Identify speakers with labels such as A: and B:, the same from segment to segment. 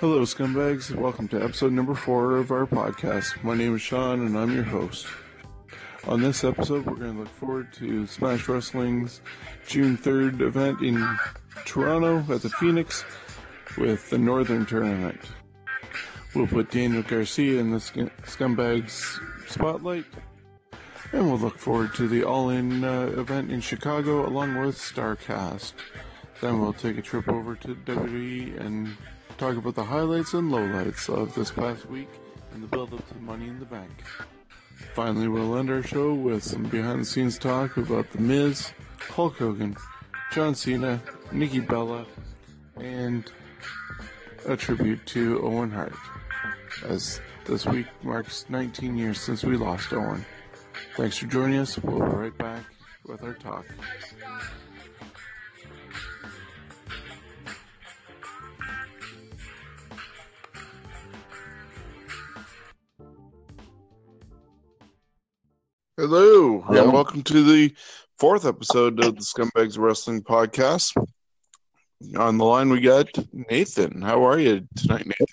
A: Hello, scumbags. Welcome to episode number four of our podcast. My name is Sean, and I'm your host. On this episode, we're going to look forward to Smash Wrestling's June 3rd event in Toronto at the Phoenix with the Northern Tournament. We'll put Daniel Garcia in the Sc- Scumbags spotlight, and we'll look forward to the All In uh, event in Chicago along with Starrcast. Then we'll take a trip over to WWE and talk about the highlights and lowlights of this past week and the build up to Money in the Bank. Finally, we'll end our show with some behind the scenes talk about The Miz, Hulk Hogan, John Cena, Nikki Bella, and a tribute to Owen Hart, as this week marks 19 years since we lost Owen. Thanks for joining us. We'll be right back with our talk. Hello,
B: Hello.
A: and welcome to the fourth episode of the Scumbags Wrestling Podcast. On the line, we got Nathan. How are you tonight, Nathan?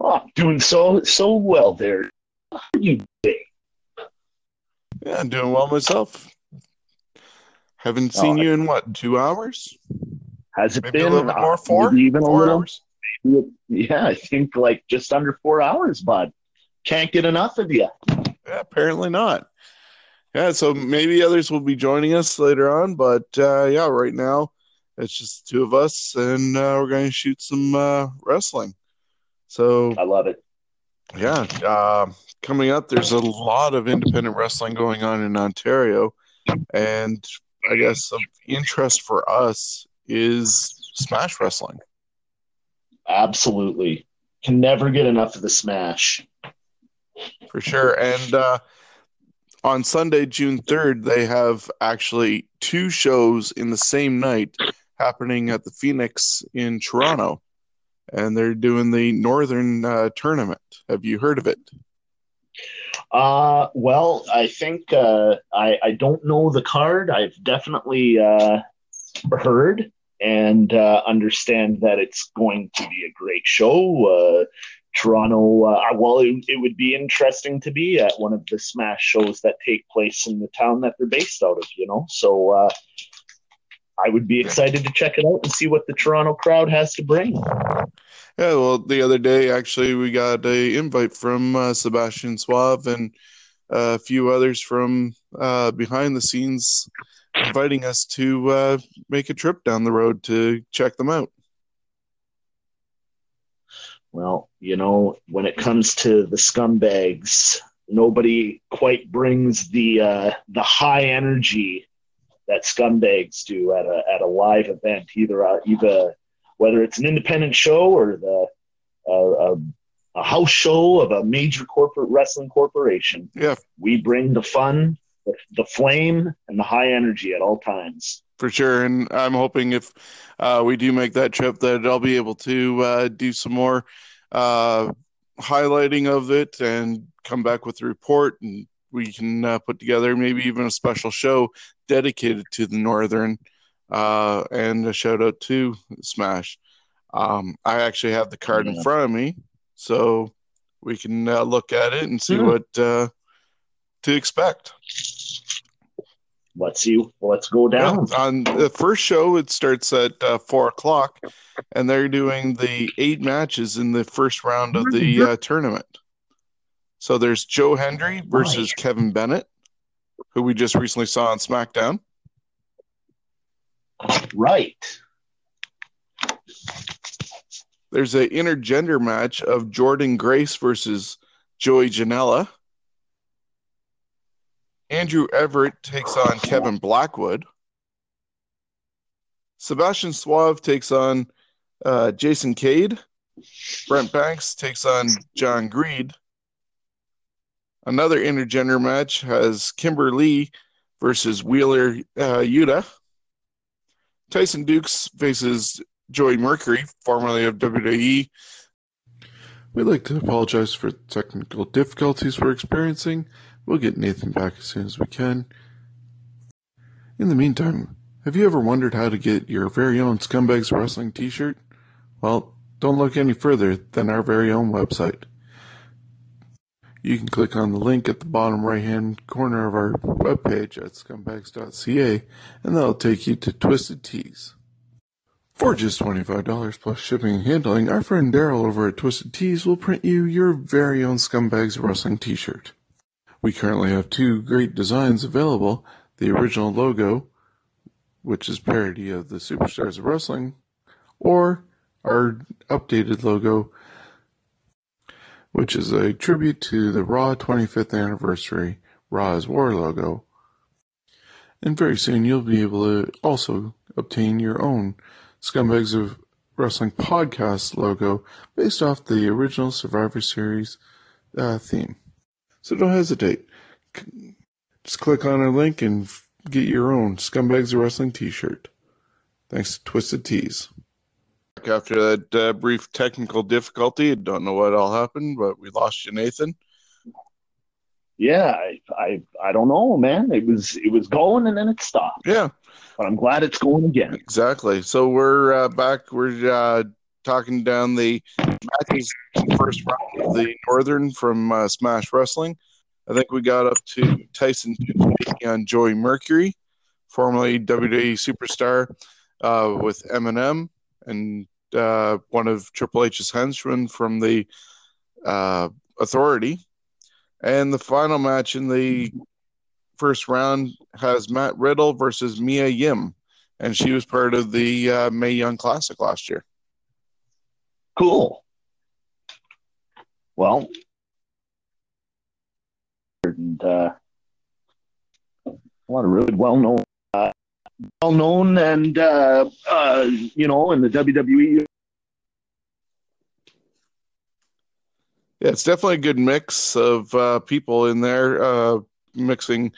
B: Oh, doing so so well there. How are you doing?
A: Yeah, I'm doing well myself. Haven't seen
B: Oh,
A: you in what, two hours?
B: Has it
A: Maybe
B: been
A: a little bit
B: uh,
A: more, four?
B: even
A: four
B: a little?
A: hours?
B: Yeah, I think like just under four hours, bud. Can't get enough of you.
A: Yeah, apparently not. Yeah, so maybe others will be joining us later on, but uh, yeah, right now it's just two of us, and uh, we're going to shoot some uh, wrestling. So
B: I love it.
A: Yeah, uh, coming up, there's a lot of independent wrestling going on in Ontario, and I guess of interest for us is Smash Wrestling.
B: Absolutely. Can never get enough of the smash.
A: For sure. And uh, on Sunday, June 3rd, they have actually two shows in the same night happening at the Phoenix in Toronto. And they're doing the Northern uh, Tournament. Have you heard of it?
B: Uh well, I think uh I I don't know the card. I've definitely uh heard and uh understand that it's going to be a great show. Uh Toronto, uh, well, it, it would be interesting to be at one of the Smash shows that take place in the town that they're based out of, you know. So uh, I would be excited to check it out and see what the Toronto crowd has to bring.
A: Yeah, well, the other day, actually, we got a invite from uh, Sebastian Suave and a few others from uh, behind the scenes inviting us to uh, make a trip down the road to check them out.
B: Well, you know, when it comes to the scumbags, nobody quite brings the uh, the high energy that scumbags do at a at a live event, either uh, either whether it's an independent show or the uh, a, a house show of a major corporate wrestling corporation.
A: Yeah,
B: We bring the fun, the, the flame, and the high energy at all times.
A: For sure. And I'm hoping if uh, we do make that trip, that I'll be able to uh, do some more uh, highlighting of it and come back with a report and we can uh, put together maybe even a special show dedicated to the Northern uh, and a shout out to Smash. Um, I actually have the card in front of me, so we can uh, look at it and see
B: Hmm.
A: what uh, to expect.
B: Let's see. Let's go down.
A: Yeah, on the first show, it starts at uh, four o'clock, and they're doing the eight matches in the first round of the uh, tournament. So there's Joe Hendry versus Kevin Bennett, who we just recently saw on SmackDown.
B: Right.
A: There's an intergender match of Jordynne Grace versus Joey Janela. Andrew Everett takes on Kevin Blackwood. Sebastian Suave takes on uh, Jason Cade. Brent Banks takes on John Greed. Another intergender match has Kimber Lee versus Wheeler uh, Yuta. Tyson Dukes faces Joey Mercury, formerly of WWE. We'd like to apologize for technical difficulties we're experiencing. We'll get Nathan back as soon as we can. In the meantime, have you ever wondered how to get your very own Scumbags Wrestling t shirt? Well, don't look any further than our very own website. You can click on the link at the bottom right hand corner of our webpage at scumbags.ca and that'll take you to Twisted Tees. For just $25 plus shipping and handling, our friend Daryl over at Twisted Tees will print you your very own Scumbags Wrestling t shirt. We currently have two great designs available the original logo, which is parody of the Superstars of Wrestling, or our updated logo, which is a tribute to the Raw 25th anniversary Raw's War logo. And very soon you'll be able to also obtain your own Scumbags of Wrestling podcast logo based off the original Survivor Series uh, theme. So don't hesitate. Just click on our link and get your own Scumbags of Wrestling t shirt. Thanks to Twisted Tees. After that uh, brief technical difficulty, I don't know what all happened, but we lost you, Nathan.
B: Yeah. I, I. I don't know, man. It was. It was going and then it stopped.
A: Yeah,
B: But I'm glad it's going again.
A: exactly. So we're uh, back. We're uh, talking down the the first round of the Northern from uh, Smash Wrestling. I think we got up to Tyson on Joey Mercury, formerly WWE superstar, uh, with MNM and uh, one of Triple H's henchmen from the uh, Authority. And the final match in the first round has Matt Riddle versus Mia Yim, and she was part of the uh, Mae Young Classic last year.
B: Cool. Well, and uh, a lot of really well known, uh, well known, and uh, uh, you know, in the WWE.
A: Yeah, it's definitely a good mix of uh, people in there, uh, mixing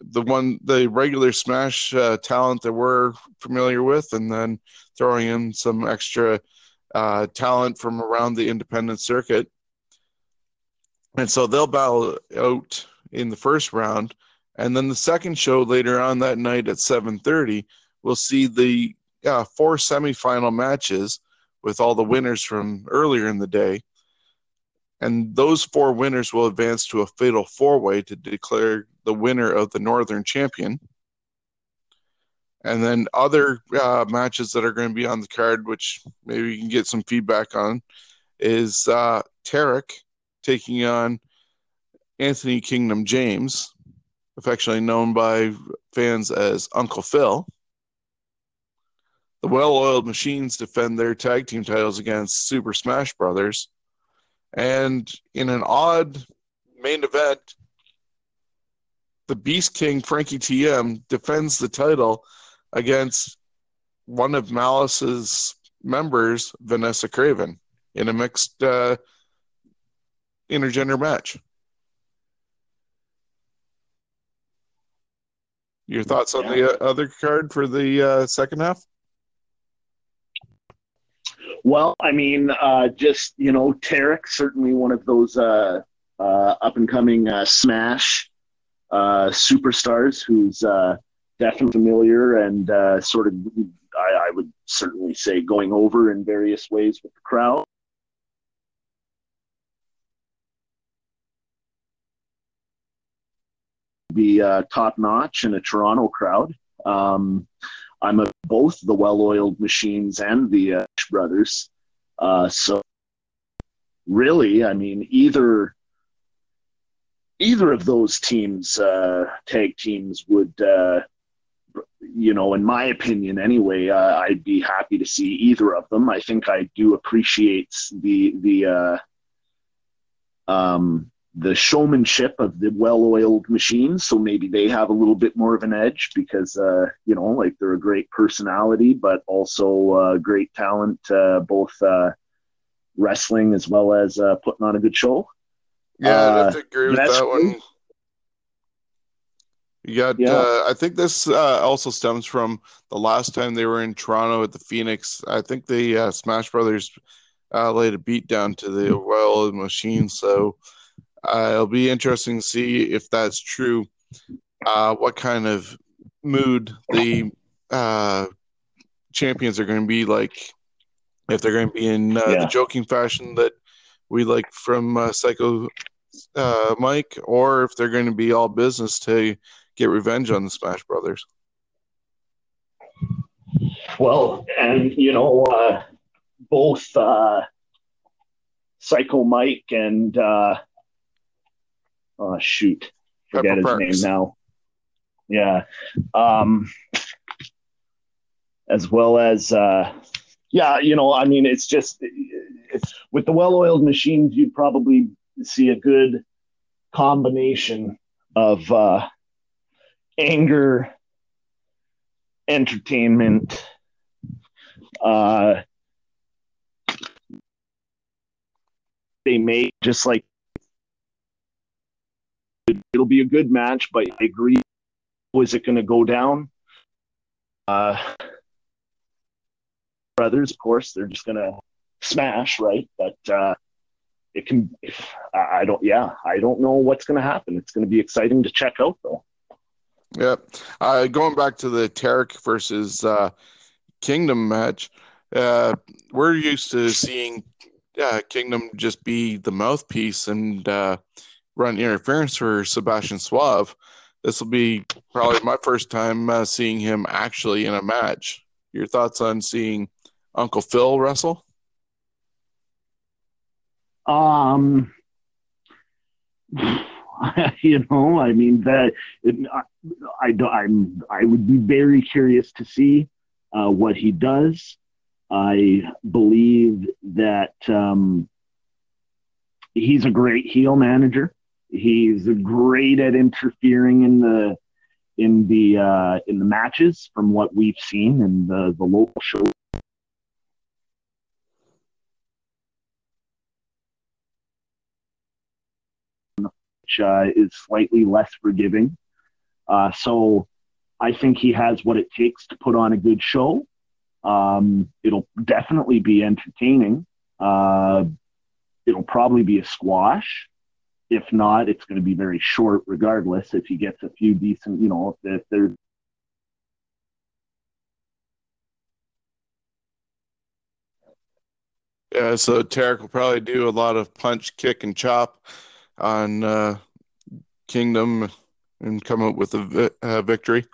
A: the one the regular Smash talent that we're familiar with, and then throwing in some extra uh, talent from around the independent circuit. And so they'll battle out in the first round, and then the second show later on that night at seven thirty, we'll see the uh, four semifinal matches with all the winners from earlier in the day and those four winners will advance to a fatal four way to declare the winner of the Northern Champion. And then other uh, matches that are going to be on the card, which maybe you can get some feedback on, is uh, Tarek taking on Anthony Kingdom James, affectionately known by fans as Uncle Phil. The Well Oiled Machines defend their tag team titles against Super Smash Brothers. And in an odd main event, the Beast King Frankie TM defends the title against one of Malice's members, Vanessa Kraven, in a mixed uh, intergender match. Your thoughts on the uh, other card for the uh, second half?
B: Well, I mean, uh, just you know, Tarek certainly one of those uh, uh, up and coming uh, Smash uh, superstars who's uh, definitely familiar and uh, sort of, I, I would certainly say, going over in various ways with the crowd. Be uh, top notch in a Toronto crowd. Um, I'm both the well-oiled machines and the uh, brothers. Uh, so really, I mean, either either of those teams, uh, tag teams, would, uh, you know, in my opinion, anyway, uh, I'd be happy to see either of them. I think I do appreciate the the uh, um, the showmanship of the well-oiled machines. So maybe they have a little bit more of an edge because, uh, you know, like they're a great personality, but also uh, great talent, uh, both uh, wrestling as well as uh, putting on a good show.
A: Yeah, I'd have to agree with that one. You got.
B: Yeah.
A: Uh, I think this uh, also stems from the last time they were in Toronto at the Phoenix. I think the uh, Smash Brothers uh, laid a beat down to the well machine. So uh, it'll be interesting to see if that's true. Uh, what kind of mood the uh, champions are going to be like? If they're going to be in uh,
B: Yeah.
A: the joking fashion that we like from uh, Psycho uh, Mike, or if they're going to be all business to get revenge on the Smash Brothers.
B: Well, and you know, uh, both uh, Psycho Mike and uh, oh shoot, forget
A: Pepper
B: his
A: Parks.
B: name now. Yeah, um, as well as uh, yeah, you know, I mean, it's just it's, with the well-oiled machines, you'd probably see a good combination of uh, anger, entertainment uh, they may just like it'll be a good match, but I agree. Was it going to go down? Uh, brothers, of course, they're just going to smash, right? But uh, it can. I I don't. Yeah, I don't know what's going to happen. It's going to be exciting to check out, though.
A: Yep. Uh, going back to the Tarek versus uh, Kingdom match, uh, we're used to seeing uh, Kingdom just be the mouthpiece and uh, run interference for Sebastian Suave. This will be probably my first time uh, seeing him actually in a match. Your thoughts on seeing Uncle Phil wrestle?
B: Um, you know, I mean that it, I, i I'm, I would be very curious to see uh, what he does. I believe that um, he's a great heel manager. He's great at interfering in the in the uh, in the matches from what we've seen in the the local show. Uh, is slightly less forgiving. Uh, so I think he has what it takes to put on a good show. Um, it'll definitely be entertaining. Uh, it'll probably be a squash. If not, it's going to be very short, regardless. If he gets a few decent, you know, if there's
A: Yeah, so Tarek will probably do a lot of punch, kick, and chop on uh, Kingdom and come up with a vi- uh, victory.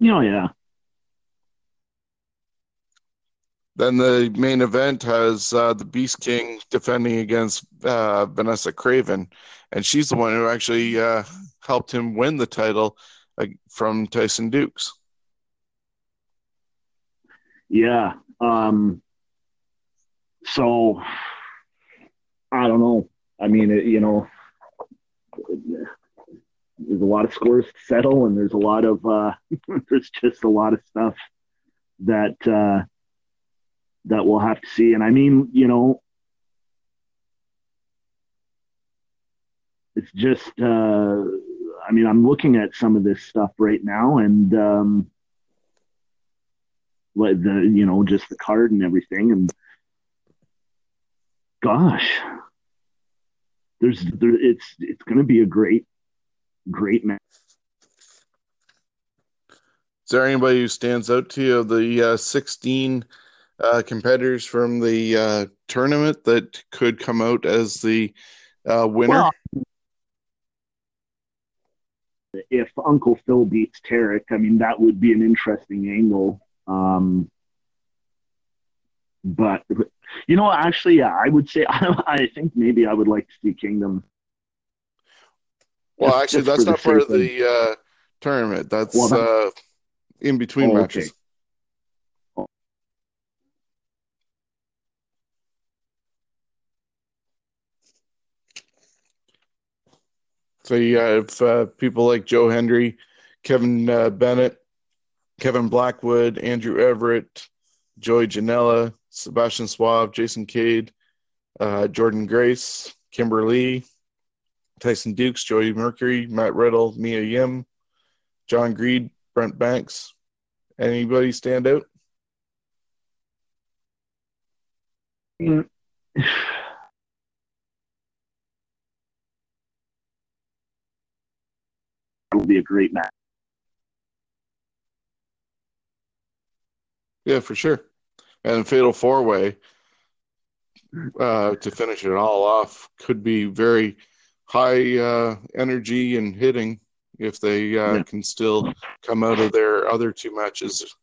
B: know, yeah,
A: Then the main event has uh, the Beast King defending against uh, Vanessa Kraven, and she's the one who actually uh, helped him win the title uh, from Tyson Dukes.
B: yeah. Um, so I don't know. I mean, it, you know, there's a lot of scores to settle, and there's a lot of uh, there's just a lot of stuff that uh, that we'll have to see. And I mean, you know, it's just. Uh, I mean, I'm looking at some of this stuff right now, and um, like the you know just the card and everything, and gosh, there's there, it's it's going to be a great great match.
A: Is there anybody who stands out to you of the uh, 16 uh, competitors from the uh, tournament that could come out as the uh, winner?
B: Well, if Uncle Phil beats Tarek, I mean that would be an interesting angle. Um, but you know, actually, yeah, I would say I, I think maybe I would like to see Kingdom.
A: Well,
B: just-
A: actually,
B: just
A: that's not part of the uh, tournament. That's
B: Well,
A: uh, in between
B: Oh,
A: matches.
B: okay.
A: So you have uh, people like Joe Hendry, Kevin uh, Bennett, Kevin Blackwood, Andrew Everett, Joey Janela, Sebastian Suave, Jason Cade, uh, Jordynne Grace, Kimber Lee, Tyson Dukes, Joey Mercury, Matt Riddle, Mia Yim, John Greed, Brent Banks. Anybody stand out?
B: Mm. It'll be a great match.
A: Yeah, for sure. And Fatal Four Way uh, to finish it all off could be very high uh, energy and hitting if they uh,
B: Yeah.
A: can still come out of their other two matches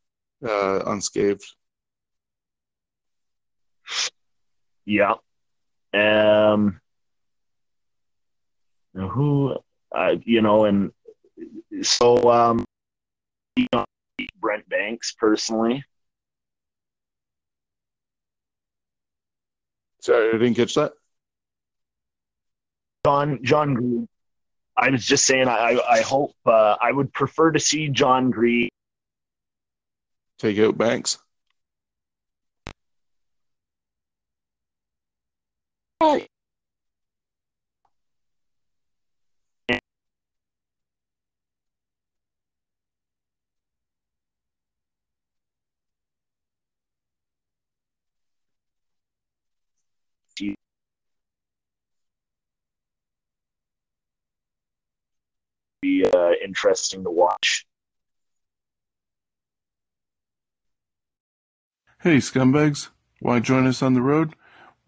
A: uh, unscathed.
B: Yeah. Um. Who, uh, you know, and so um, Brent Banks personally.
A: Sorry, I didn't catch that.
B: John John Green. I was just saying. I I hope uh, I would prefer to see John Green.
A: Take out Banks.
B: Be uh, interesting to watch.
A: Hey, scumbags. Why join us on the road?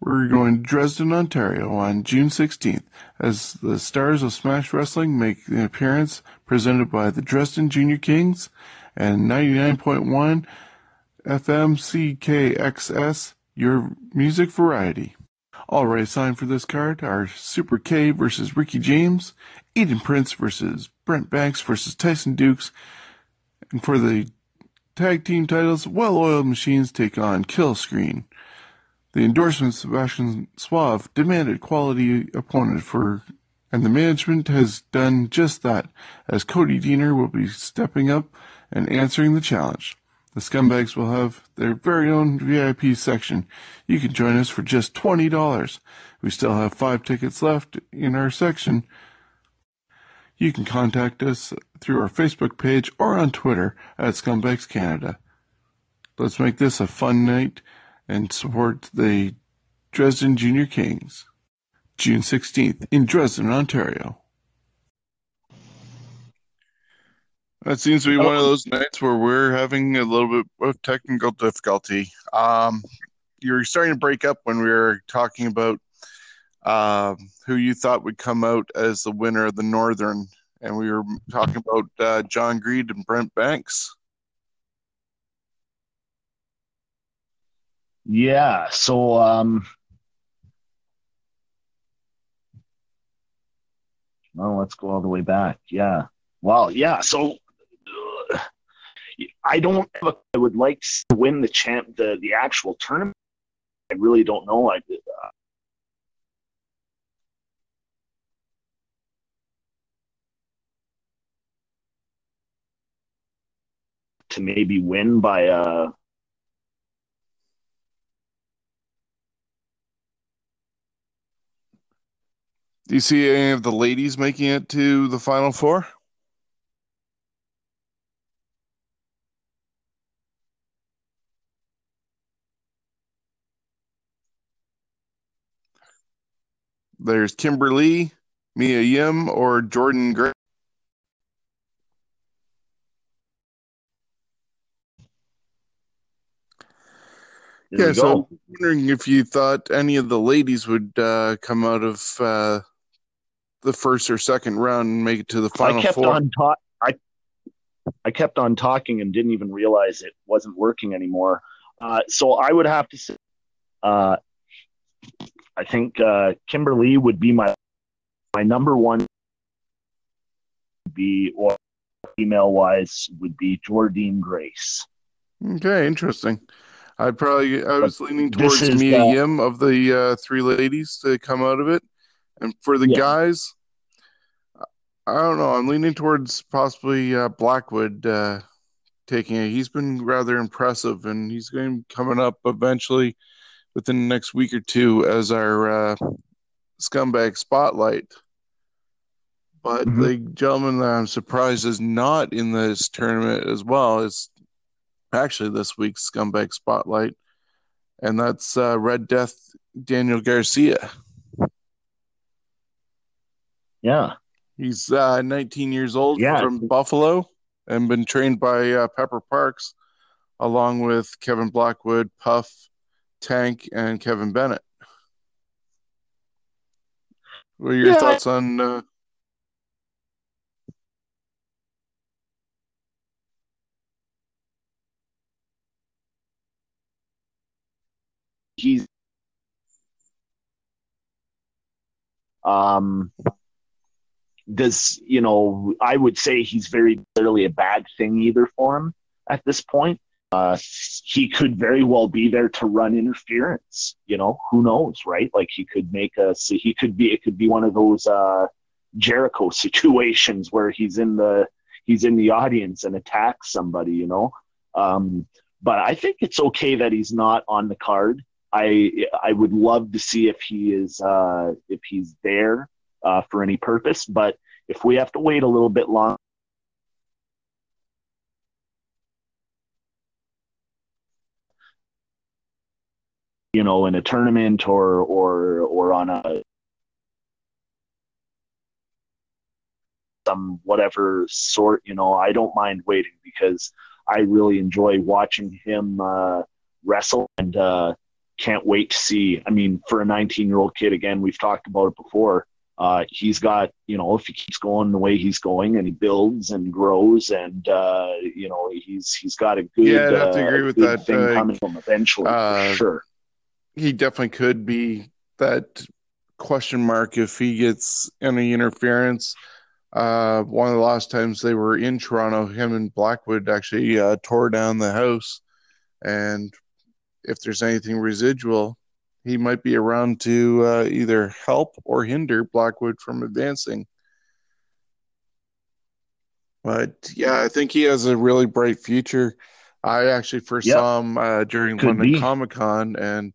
A: We're going to Dresden, Ontario on June 16th as the stars of Smash Wrestling make an appearance presented by the Dresden Junior Kings and 99.1 FM CKXS, your music variety. Already signed for this card are Super K versus Ricky James, Eden Prince versus Brent Banks versus Tyson Dukes, and for the tag team titles, Well Oiled Machines take on Kill Screen. The endorsement Sebastian Suave demanded quality opponent for, and the management has done just that, as Cody Deaner will be stepping up and answering the challenge. The scumbags will have their very own VIP section. You can join us for just $20. We still have five tickets left in our section. You can contact us through our Facebook page or on Twitter at Scumbags Canada. Let's make this a fun night and support the Dresden Junior Kings. June 16th in Dresden, Ontario. That seems to be one of those nights where we're having a little bit of technical difficulty. Um, you're starting to break up when we were talking about um, who you thought would come out as the winner of the Northern, and we were talking about uh, John Greed and Brent Banks.
B: Yeah. So um. Well, let's go all the way back. Yeah. Well, yeah. So uh, I don't. a- I would like to win the champ, the the actual tournament. I really don't know. I uh, to maybe win by uh
A: Do you see any of the ladies making it to the Final Four? There's Kimber Lee, Mia Yim, or Jordan Gray. Yeah, so I'm wondering if you thought any of the ladies would uh, come out of uh, the first or second round and make it to the final
B: I kept
A: four.
B: On ta- I, I kept on talking and didn't even realize it wasn't working anymore. Uh, so I would have to say uh, I think uh, Kimber Lee would be my my number one. Be or female wise would be Jordynne Grace.
A: Okay, interesting. I probably I was leaning towards
B: is,
A: Mia
B: uh,
A: Yim of the uh, three ladies to come out of it, and for the
B: Yeah.
A: guys, I don't know. I'm leaning towards possibly uh, Blackwood uh, taking it. He's been rather impressive, and he's going coming up eventually within the next week or two as our uh, scumbag spotlight. But
B: Mhm.
A: the gentleman that I'm surprised is not in this tournament as well is actually this week's scumbag spotlight, and that's uh, Red Death Daniel Garcia.
B: Yeah,
A: He's uh, 19 years old
B: Yeah.
A: from Buffalo and been trained by uh, Pepper Parks, along with Kevin Blackwood, Puff, Tank, and Kevin Bennett. What are your
B: Yeah.
A: thoughts on? Uh,
B: he's um does you know i would say he's very clearly a bad thing either for him at this point uh he could very well be there to run interference you know who knows right like he could make a he could be it could be one of those uh jericho situations where he's in the he's in the audience and attacks somebody you know um but i think it's okay that he's not on the card I I would love to see if he is uh, if he's there uh, for any purpose. But if we have to wait a little bit long, you know, in a tournament or or or on a some whatever sort, you know, I don't mind waiting because I really enjoy watching him uh, wrestle and. Uh, can't wait to see. I mean, for a 19 year old kid, again, we've talked about it before. Uh, he's got, you know, if he keeps going the way he's going and he builds and grows and, uh, you know, he's, he's got a good,
A: Yeah, I'd have to
B: uh,
A: agree with that.
B: thing
A: Uh,
B: coming from eventually
A: uh,
B: for sure.
A: He definitely could be that question mark if he gets any interference. Uh, one of the last times they were in Toronto, him and Blackwood actually uh, tore down the house. And if there's anything residual, he might be around to uh, either help or hinder Blackwood from advancing. But yeah, I think he has a really bright future. I actually first
B: Yep.
A: saw him uh, during
B: Could
A: London. Comic Con, and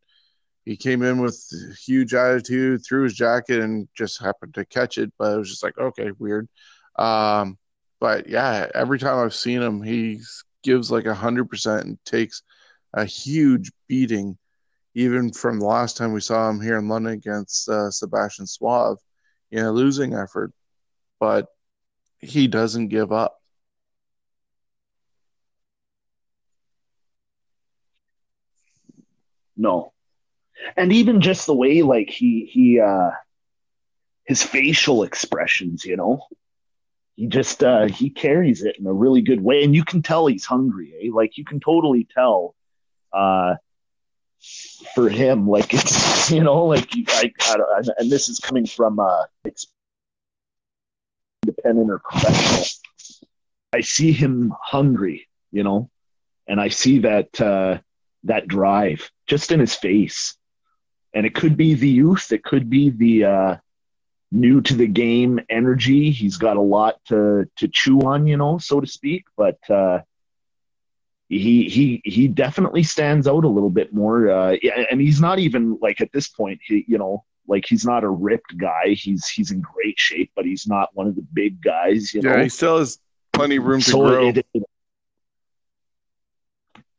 A: he came in with huge attitude, threw his jacket, and just happened to catch it. But it was just like, okay, weird. Um, but yeah, every time I've seen him, he gives like a hundred percent and takes a huge beating, even from the last time we saw him here in London against uh, Sebastian Suave in a losing effort. But he doesn't give up.
B: No. And even just the way, like, he, he, uh, his facial expressions, you know, he just, uh, he carries it in a really good way. And you can tell he's hungry, eh? Like, you can totally tell, uh, for him, like, it's, you know, like, I, I, and this is coming from, uh, independent or professional. I see him hungry, you know, and I see that, uh, that drive just in his face. And it could be the youth, it could be the uh, new to the game energy. He's got a lot to to chew on, you know, so to speak. But uh, he he he definitely stands out a little bit more. Uh, and he's not even like at this point, he you know, like he's not a ripped guy. He's he's in great shape, but he's not one of the big guys, you
A: yeah,
B: know.
A: he still has plenty of room to
B: So
A: grow.
B: it- it-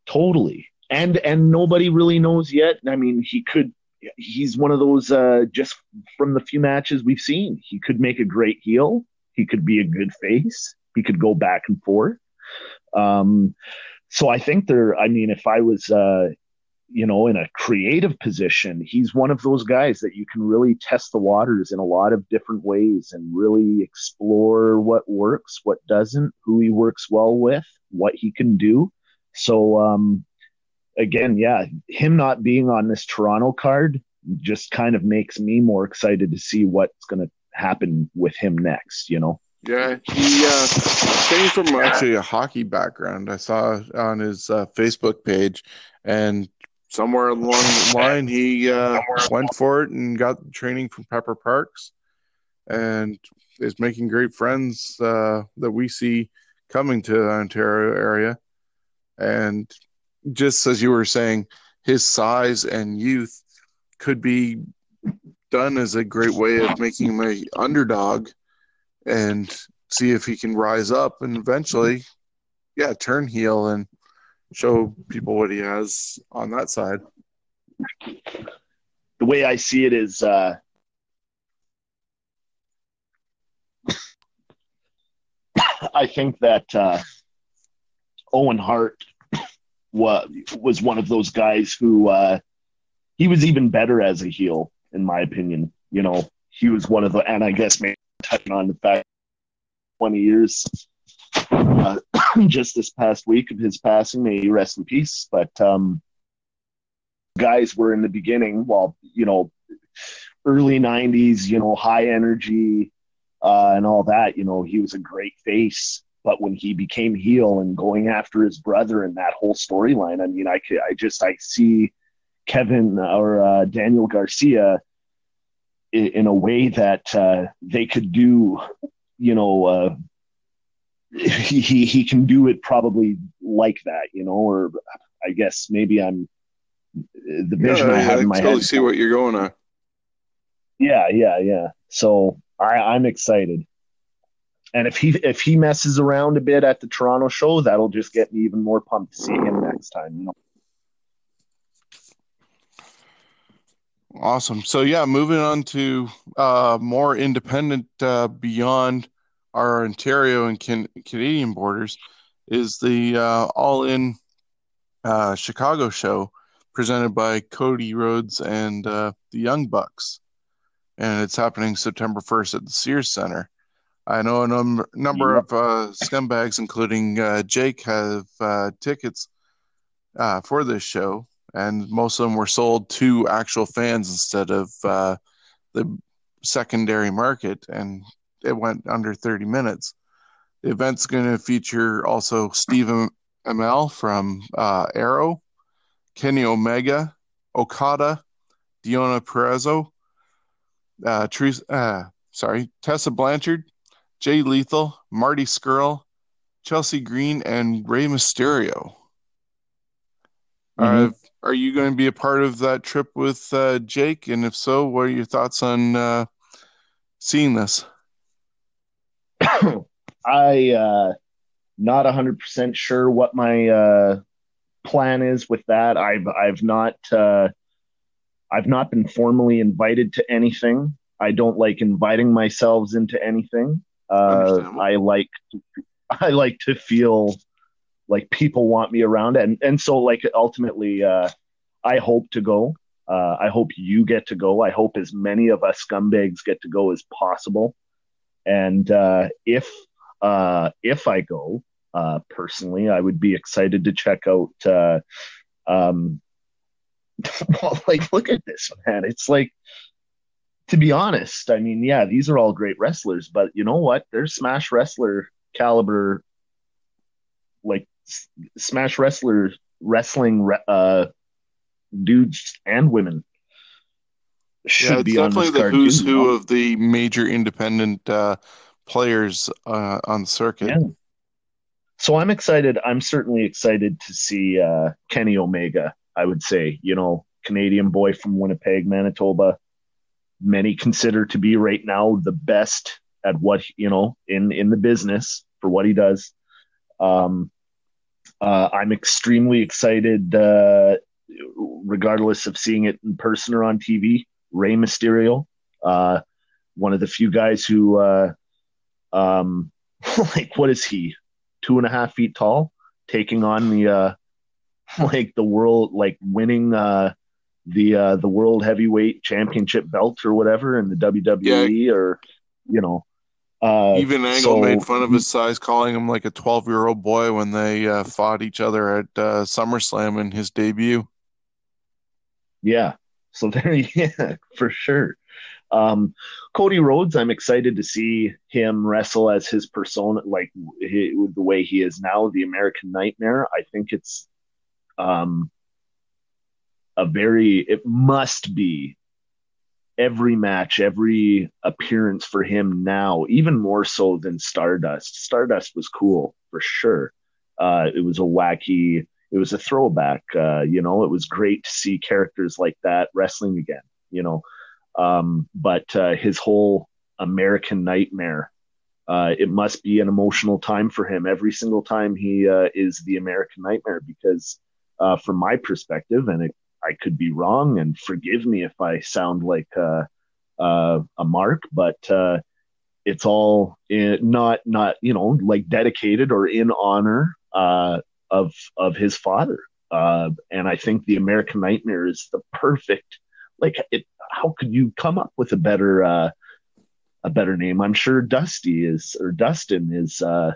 B: totally, and and nobody really knows yet. I mean, he could. He's one of those. Uh, just from the few matches we've seen, he could make a great heel. He could be a good face. He could go back and forth. Um, so I think there. I mean, if I was, uh, you know, in a creative position, he's one of those guys that you can really test the waters in a lot of different ways and really explore what works, what doesn't, who he works well with, what he can do. So, um, again, yeah, him not being on this Toronto card just kind of makes me more excited to see what's going to happen with him next, you know?
A: Yeah, he uh, came from actually a hockey background. I saw on his uh, Facebook page, and somewhere along the line, he uh, went for it and got training from Pepper Parks, and is making great friends uh, that we see coming to the Ontario area. And just as you were saying, his size and youth could be done as a great way of making him a underdog and see if he can rise up and eventually, yeah, turn heel and show people what he has on that side.
B: The way I see it is, uh, I think that uh, Owen Hart was was one of those guys who uh, he was even better as a heel, in my opinion. You know, he was one of the, and I guess maybe touching on the fact 20 years uh, just this past week of his passing may he rest in peace but um, guys were in the beginning while you know early 90s you know high energy uh, and all that you know he was a great face but when he became heel and going after his brother and that whole storyline i mean i could i just i see kevin or uh, daniel garcia in a way that uh, they could do, you know, uh, he he can do it probably like that, you know, or I guess maybe I'm the vision
A: Yeah,
B: I have
A: I
B: in my
A: totally
B: head.
A: see what you're going at.
B: Yeah, yeah, yeah. So I, I'm excited. And if he if he messes around a bit at the Toronto show, that'll just get me even more pumped to see him next time. You know.
A: Awesome. So yeah, moving on to uh, more independent uh, beyond our Ontario and can- Canadian borders is the uh, All In uh, Chicago show presented by Cody Rhodes and uh, the Young Bucks, and it's happening September first at the Sears Center. I know a number number of uh, scumbags, including uh, Jake, have uh, tickets uh, for this show, and most of them were sold to actual fans instead of uh, the secondary market, and it went under 30 minutes. The event's going to feature also Stephen Amell from uh, Arrow, Kenny Omega, Okada, Deonna Purrazzo, uh, Teresa, uh, sorry, Tessa Blanchard, Jay Lethal, Marty Scurll, Chelsea Green, and Rey Mysterio.
B: Mhm.
A: Uh, are you going to be a part of that trip with uh, Jake? And if so, what are your thoughts on uh, seeing this?
B: I uh not hundred percent sure what my uh plan is with that. I've I've not uh I've not been formally invited to anything. I don't like inviting myself into anything. I like I like to feel like people want me around and and so like ultimately uh I hope to go. Uh I hope you get to go. I hope as many of us scumbags get to go as possible. And uh if uh, if I go uh, personally, I would be excited to check out. Um, well, like, look at this, man. It's like, to be honest, I mean, yeah, these are all great wrestlers, but you know what? They're Smash Wrestler caliber, like Smash Wrestler wrestling re- uh, dudes and women. Should
A: yeah,
B: be
A: definitely the who's who of the major independent uh, players uh, on the circuit.
B: Yeah. So I'm excited. I'm certainly excited to see uh, Kenny Omega. I would say, you know, Canadian boy from Winnipeg, Manitoba. Many consider to be right now the best at what you know in in the business for what he does. Um, uh, I'm extremely excited, uh, regardless of seeing it in person or on TV. Rey Mysterio, uh, one of the few guys who, uh, um, like, what is he? Two and a half feet tall, taking on the uh, like the world, like winning uh, the uh, the world heavyweight championship belt or whatever in the WWE or you know. Uh,
A: Even Angle
B: so-
A: made fun of his size, calling him like a 12 year old boy when they uh, fought each other at uh, SummerSlam in his debut.
B: Yeah. So there, yeah, for sure. Um, Cody Rhodes, I'm excited to see him wrestle as his persona, like he, the way he is now, the American Nightmare. I think it's um, a very, it must be every match, every appearance for him now, even more so than Stardust. Stardust was cool for sure. Uh, it was a wacky, it was a throwback. Uh, you know, it was great to see characters like that wrestling again. You know, um, but uh, his whole American Nightmare. Uh, it must be an emotional time for him every single time he uh, is the American Nightmare because, uh, from my perspective, and it, I could be wrong, and forgive me if I sound like uh, uh, a mark, but uh, it's all in, not not you know like dedicated or in honor uh, of of his father. Uh, and I think the American Nightmare is the perfect like it. How could you come up with a better uh, a better name? I'm sure Dusty is or Dustin is uh,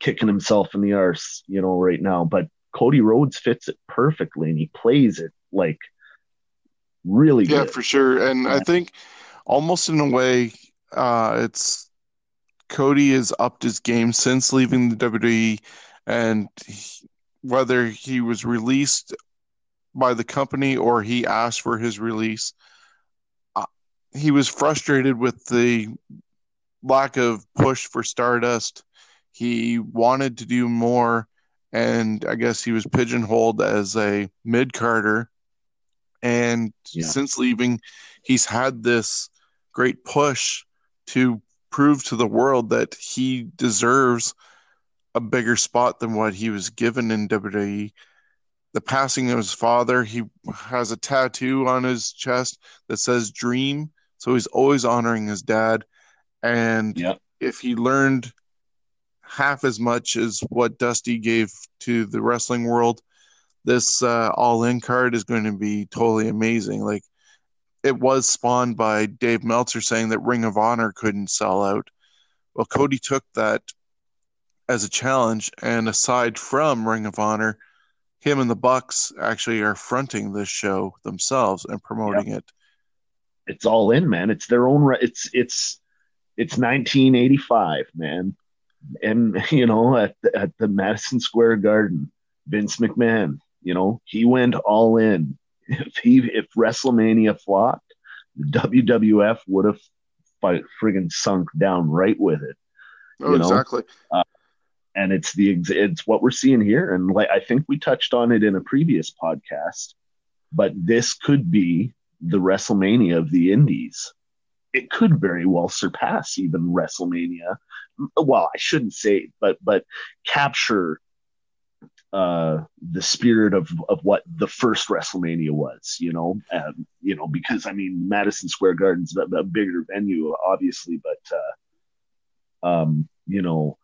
B: kicking himself in the arse, you know, right now. But Cody Rhodes fits it perfectly, and he plays it like really
A: Yeah,
B: good.
A: for sure. And I think almost in a way, uh, it's Cody has upped his game since leaving the WWE, and he- whether he was released by the company or he asked for his release, uh, he was frustrated with the lack of push for Stardust. He wanted to do more, and I guess he was pigeonholed as a mid carder. And
B: Yeah.
A: since leaving, he's had this great push to prove to the world that he deserves a bigger spot than what he was given in WWE. The passing of his father, he has a tattoo on his chest that says dream. So he's always honoring his dad. And if he learned half as much as what Dusty gave to the wrestling world, this uh, all in card is going to be totally amazing. Like it was spawned by Dave Meltzer saying that Ring of Honor couldn't sell out. Well, Cody took that as a challenge, and aside from Ring of Honor, him and the Bucks actually are fronting this show themselves and promoting it.
B: it's all in, man. It's their own. Re- it's it's it's 1985, man, and you know at the, at the Madison Square Garden, Vince McMahon, you know he went all in. If he if WrestleMania flopped, WWF would have fi- friggin' sunk down right with it.
A: Oh,
B: You know?
A: exactly.
B: Uh, and it's the it's what we're seeing here and like i think we touched on it in a previous podcast but this could be the wrestlemania of the indies it could very well surpass even wrestlemania well i shouldn't say but but capture uh the spirit of of what the first wrestlemania was you know um, you know because i mean madison square garden's a, a bigger venue obviously but uh um you know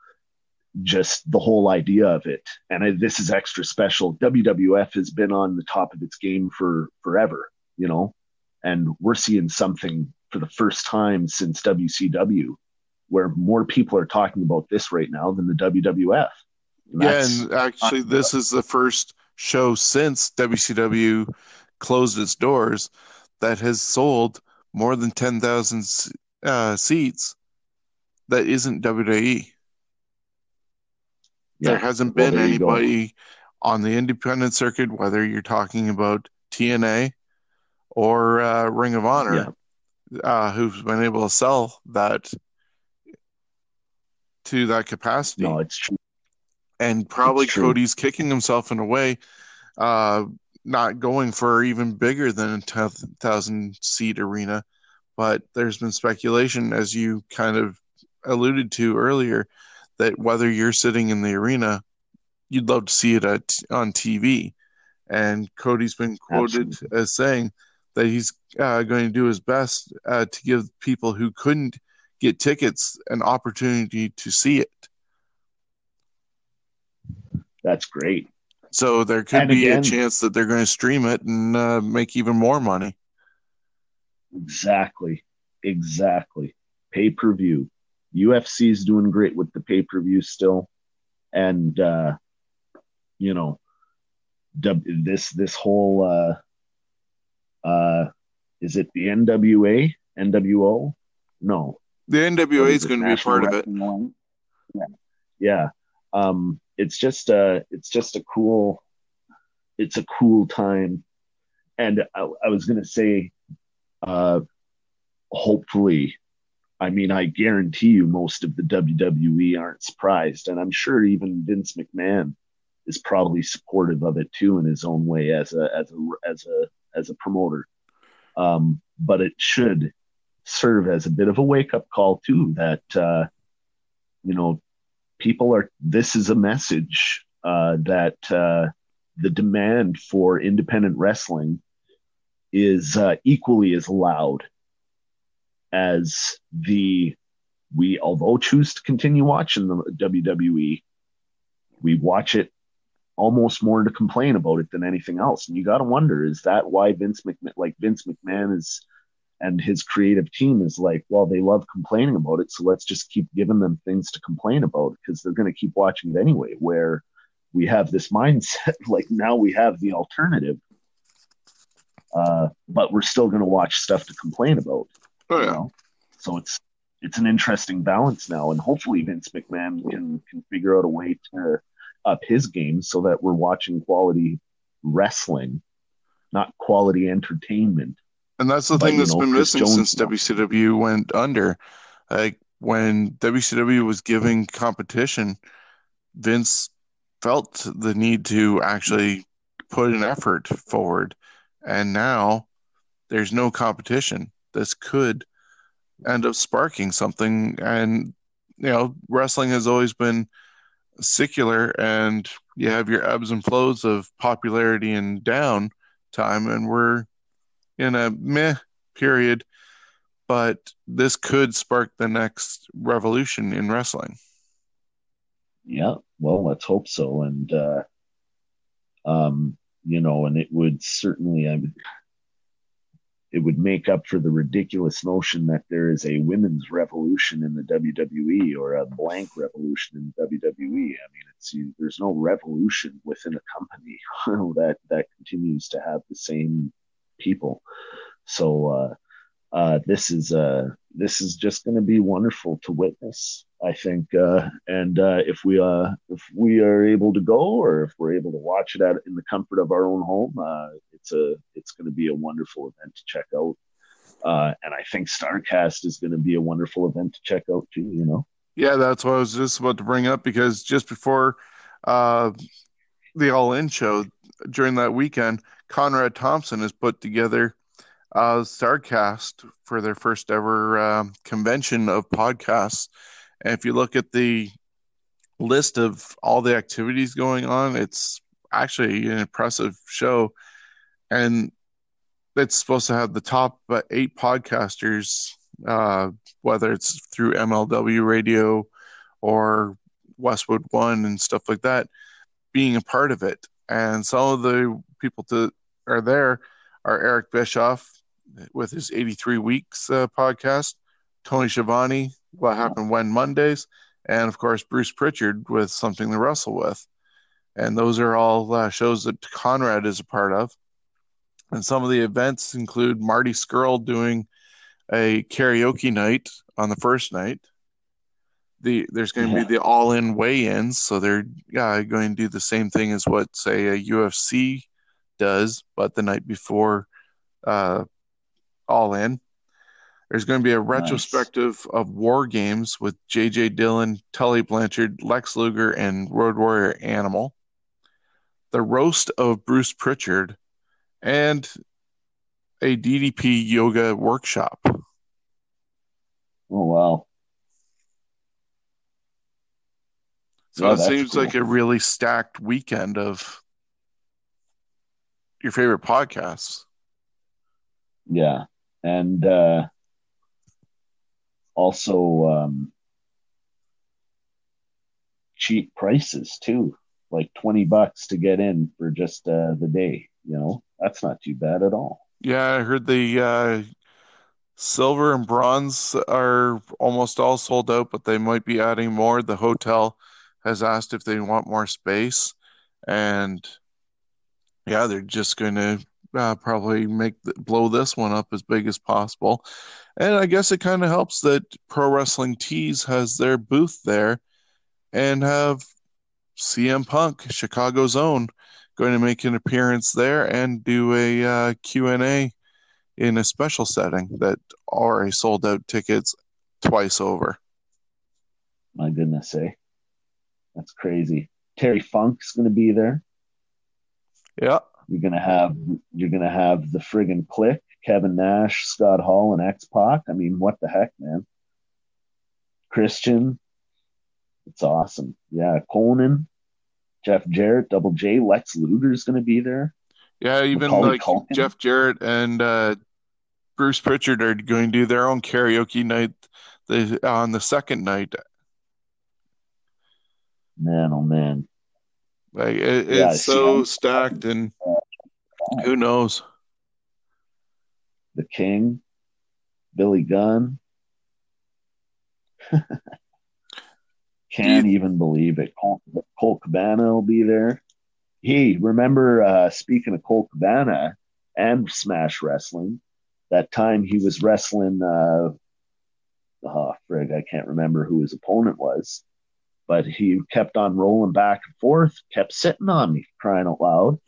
B: just the whole idea of it. And I, this is extra special. WWF has been on the top of its game for forever, you know, and we're seeing something for the first time since WCW, where more people are talking about this right now than the WWF. And
A: Yeah, and actually, this is the first show since WCW closed its doors that has sold more than 10,000 uh, seats that isn't WWE. There hasn't
B: Well,
A: been
B: there
A: anybody on the independent circuit, whether you're talking about TNA or uh, Ring of Honor, uh, who's been able to sell that to that capacity.
B: No, it's true.
A: And probably Cody's kicking himself in a way, uh, not going for even bigger than a 10,000 seat arena. But there's been speculation, as you kind of alluded to earlier, that whether you're sitting in the arena, you'd love to see it at, on TV. And Cody's been quoted
B: Absolutely.
A: as saying that he's uh, going to do his best uh, to give people who couldn't get tickets an opportunity to see it.
B: That's great.
A: So there could
B: And
A: be
B: again-
A: a chance that they're going to stream it and uh, make even more money.
B: Exactly. Exactly. Pay per view. UFC is doing great with the pay per view still. And, uh, you know, this, this whole, uh, uh, is it the NWA? NWO? No.
A: The NWA is going to be a part of it.
B: Yeah. Yeah. Um, it's just uh it's just a cool it's a cool time. And I, I was gonna say uh hopefully I mean I guarantee you most of the WWE aren't surprised, and I'm sure even Vince McMahon is probably supportive of it too in his own way as a as a as a as a promoter. Um, but it should serve as a bit of a wake up call too that uh, you know people are this is a message uh, that uh, the demand for independent wrestling is uh, equally as loud as the we although choose to continue watching the WWE we watch it almost more to complain about it than anything else. And you got to wonder is that why Vince McMahon like Vince McMahon is and his creative team is like, well, they love complaining about it, so let's just keep giving them things to complain about because they're going to keep watching it anyway. Where we have this mindset, like now we have the alternative, uh, but we're still going to watch stuff to complain about.
A: Oh,
B: you
A: yeah.
B: know? So it's it's an interesting balance now, and hopefully Vince McMahon can can figure out a way to up his game so that we're watching quality wrestling, not quality entertainment.
A: And that's the
B: But,
A: thing that's
B: know,
A: been
B: Chris
A: missing
B: Jones-
A: since WCW went under. Like when WCW was giving competition, Vince felt the need to actually put an effort forward. And now there's no competition. This could end up sparking something. And, you know, wrestling has always been secular and you have your ebbs and flows of popularity and down time. And we're in a meh period, but this could spark the next revolution in wrestling.
B: Yeah, well, let's hope so. And uh, um, you know, and it would certainly, I mean, it would make up for the ridiculous notion that there is a women's revolution in the WWE or a blank revolution in the WWE. I mean, it's there's no revolution within a company that that continues to have the same people. So uh, uh, this is uh, this is just going to be wonderful to witness. I think, uh, and uh, if we uh, if we are able to go, or if we're able to watch it at in the comfort of our own home, uh, it's a it's going to be a wonderful event to check out. Uh, and I think Starrcast is going to be a wonderful event to check out too. You know,
A: Yeah, that's what I was just about to bring up because just before uh, the All In show during that weekend, Conrad Thompson has put together uh, Starrcast for their first ever um convention of podcasts. And if you look at the list of all the activities going on, it's actually an impressive show. And it's supposed to have the top uh, eight podcasters, uh, whether it's through MLW radio or Westwood One and stuff like that, being a part of it. And some of the people that are there are Eric Bischoff with his 83 Weeks uh, podcast, Tony Schiavone, What Happened When Mondays, and of course, Bruce Pritchard with Something to Wrestle With. And those are all uh, shows that Conrad is a part of. And some of the events include Marty Scurll doing a karaoke night on the first night. The there's going to
B: Yeah.
A: be the all-in weigh-ins, so they're yeah, going to do the same thing as what say a UFC does, but the night before uh, all in. There's going to be a retrospective of war games with J.J. Dillon, Tully Blanchard, Lex Luger, and Road Warrior Animal. The roast of Bruce Pritchard, and a DDP yoga workshop.
B: oh wow,
A: So it seems
B: cool.
A: like a really stacked weekend of your favorite podcasts.
B: yeah, and uh, also um, cheap prices too. like twenty bucks to get in for just uh, the day. You know, that's not too bad at all.
A: Yeah, I heard the uh, silver and bronze are almost all sold out, but they might be adding more. The hotel has asked if they want more space, and yeah, they're just going to uh, probably make the, blow this one up as big as possible. And I guess it kind of helps that Pro Wrestling Tees has their booth there and have CM Punk, Chicago's own, going to make an appearance there and do a uh, Q&A in a special setting that already sold out tickets twice over.
B: My goodness, eh? That's crazy. Terry Funk's going to be there.
A: Yeah.
B: You're gonna have you're gonna have the friggin' Kliq, Kevin Nash, Scott Hall, and X Pac. I mean, what the heck, man? Christian, it's awesome. Yeah, Konnan, Jeff Jarrett, Double J, Lex Luger's gonna be there.
A: Yeah, even
B: Macaulay
A: like
B: Culkin.
A: Jeff Jarrett and uh, Bruce Pritchard are going to do their own karaoke night the, on the second night.
B: Man, oh man.
A: Like it,
B: Yeah,
A: it's so stacked, and who knows?
B: The King, Billy Gunn. Can't even believe it. Colt, Colt Cabana will be there. He remember, uh, speaking of Colt Cabana and Smash Wrestling, that time he was wrestling, uh, oh, frig, I can't remember who his opponent was, but he kept on rolling back and forth, kept sitting on me, crying out loud.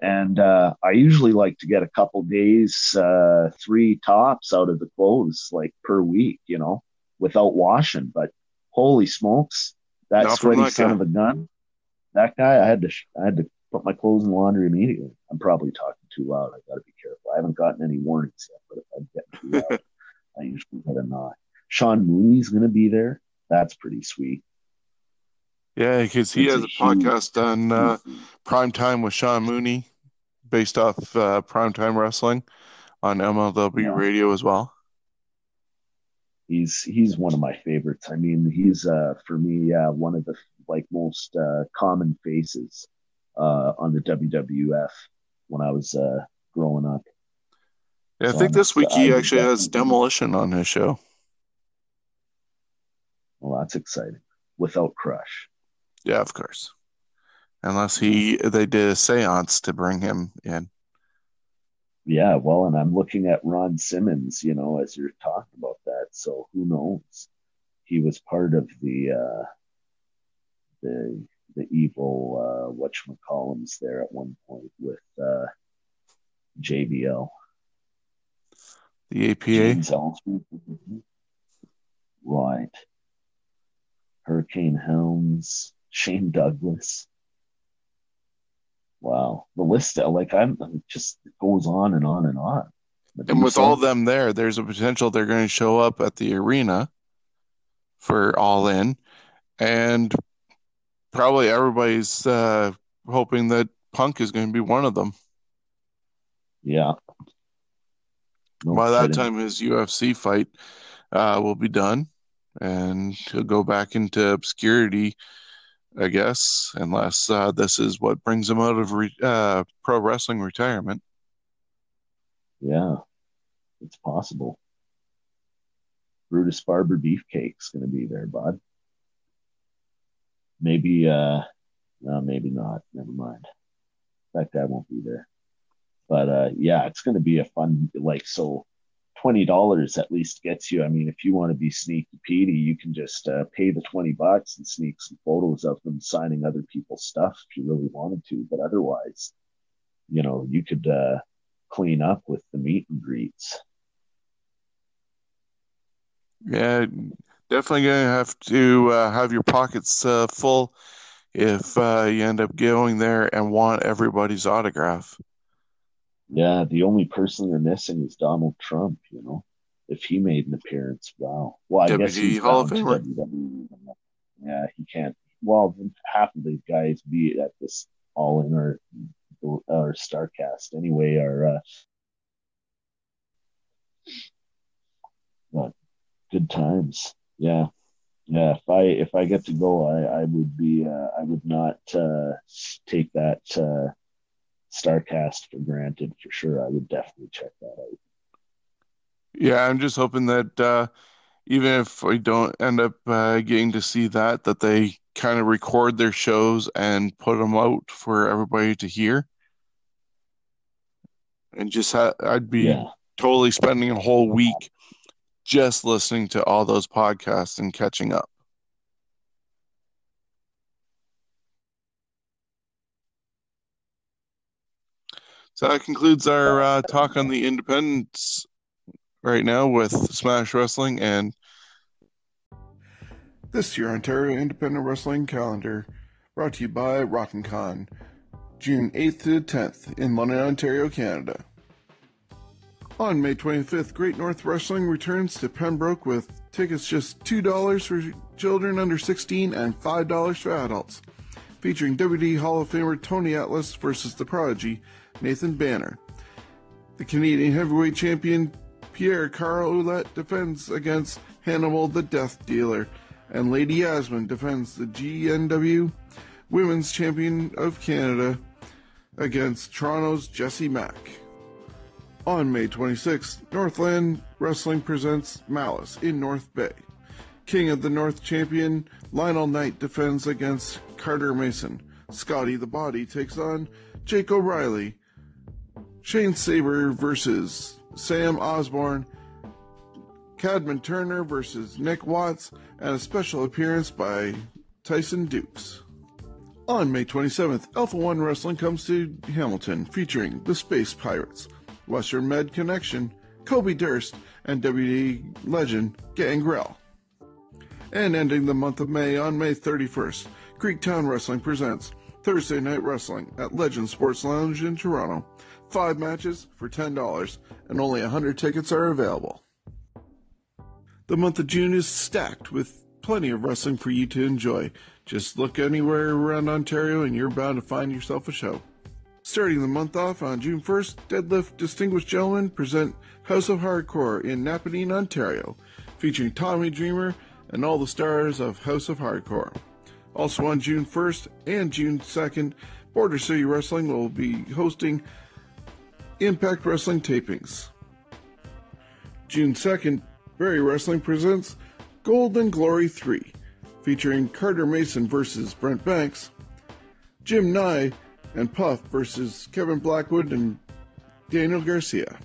B: And uh, I usually like to get a couple days, uh, three tops out of the clothes, like per week, you know, without washing. But holy smokes, that
A: Not
B: sweaty
A: that
B: son
A: guy.
B: of a gun, that guy, I had to, sh- I had to put my clothes in the laundry immediately. I'm probably talking too loud. I got to be careful. I haven't gotten any warnings yet, but if I'm getting too loud, I usually get a knock. Sean Mooney's going to be there. That's pretty sweet.
A: Yeah, because he has
B: a
A: podcast on uh, Prime Time with Sean Mooney, based off uh, Prime Time Wrestling on MLW
B: Yeah.
A: Radio as well.
B: he's he's one of my favorites. I mean, he's uh for me uh one of the like most uh common faces uh on the WWF when I was uh growing up.
A: Yeah, I
B: So
A: think
B: I'm
A: this week he
B: I'm
A: actually has Demolition on his show.
B: Well, that's exciting. Without Crush.
A: Yeah, of course. Unless he they did a séance to bring him in.
B: Yeah, well, and I'm looking at Ron Simmons, you know, as you're talking about that. So who knows? He was part of the uh the the evil uh whatchamacallums there at one point with uh JBL.
A: The APA.
B: Right. Hurricane Helms, Shane Douglas. Wow. The list, uh, like, I'm just it goes on and on and on.
A: And with all them there, there's a potential they're going to show up at the arena for All In, and probably everybody's uh, hoping that Punk is going to be one of them.
B: Yeah. No
A: By that time, his UFC fight uh, will be done, and he'll go back into obscurity, I guess, unless uh, this is what brings him out of re- uh, pro wrestling retirement.
B: Yeah. It's possible. Brutus Barber Beefcake's going to be there, bud. Maybe, uh, no, maybe not. Never mind. That guy won't be there. But, uh, yeah, it's going to be a fun, like, so $20 at least gets you. I mean, if you want to be sneaky Petey, you can just uh, pay the 20 bucks and sneak some photos of them signing other people's stuff if you really wanted to. But otherwise, you know, you could, uh, clean up with the meet and greets.
A: Yeah, definitely to have to uh, have your pockets uh, full if uh, you end up going there and want everybody's autograph.
B: Yeah, the only person they're missing is Donald Trump, you know. If he made an appearance, wow. Well, I guess
A: WWE
B: he's
A: Hall of Famer.
B: Yeah, he can't. Well, half of the guys be at this all in or or Starrcast anyway are uh, uh, good times. Yeah, yeah, if I if I get to go, I I would be uh, I would not uh, take that uh, Starrcast for granted for sure. I would definitely check that out.
A: Yeah, I'm just hoping that uh, even if we don't end up uh, getting to see that, that they kind of record their shows and put them out for everybody to hear. And just ha- I'd be
B: Yeah,
A: totally spending a whole week just listening to all those podcasts and catching up. So that concludes our uh, talk on the independents right now with Smash Wrestling and this year Ontario Independent Wrestling Calendar brought to you by Rockin' Con, June 8th to 10th in London, Ontario, Canada. On May 25th, Great North Wrestling returns to Pembroke with tickets just $2 for children under 16 and $5 for adults. Featuring WWE Hall of Famer Tony Atlas versus the Prodigy, Nathan Banner. The Canadian Heavyweight Champion Pierre Carl Ouellet defends against Hannibal the Death Dealer, and Lady Yasmin defends the GNW Women's Champion of Canada against Toronto's Jesse Mack. On May 26th, Northland Wrestling presents Malice in North Bay. King of the North champion Lionel Knight defends against Carter Mason. Scotty the Body takes on Jake O'Reilly. Shane Saber versus Sam Osborne. Cadman Turner versus Nick Watts, and a special appearance by Tyson Dukes. On May 27th, Alpha One Wrestling comes to Hamilton, featuring the Space Pirates, Western Med Connection, Kobe Durst, and WWE legend Gangrel. And ending the month of May on May 31st, Greektown Wrestling presents Thursday Night Wrestling at Legend Sports Lounge in Toronto. Five matches for $10, and only 100 tickets are available. The month of June is stacked with plenty of wrestling for you to enjoy. Just look anywhere around Ontario and you're bound to find yourself a show. Starting the month off on June 1st, Deadlift Distinguished Gentlemen present House of Hardcore in Napanee, Ontario, featuring Tommy Dreamer and all the stars of House of Hardcore. Also on June 1st and June 2nd, Border City Wrestling will be hosting Impact Wrestling tapings. June 2nd, Barrie Wrestling presents Golden Glory 3, featuring Carter Mason versus Brent Banks, Jim Nye and Puff versus Kevin Blackwood and Daniel Garcia.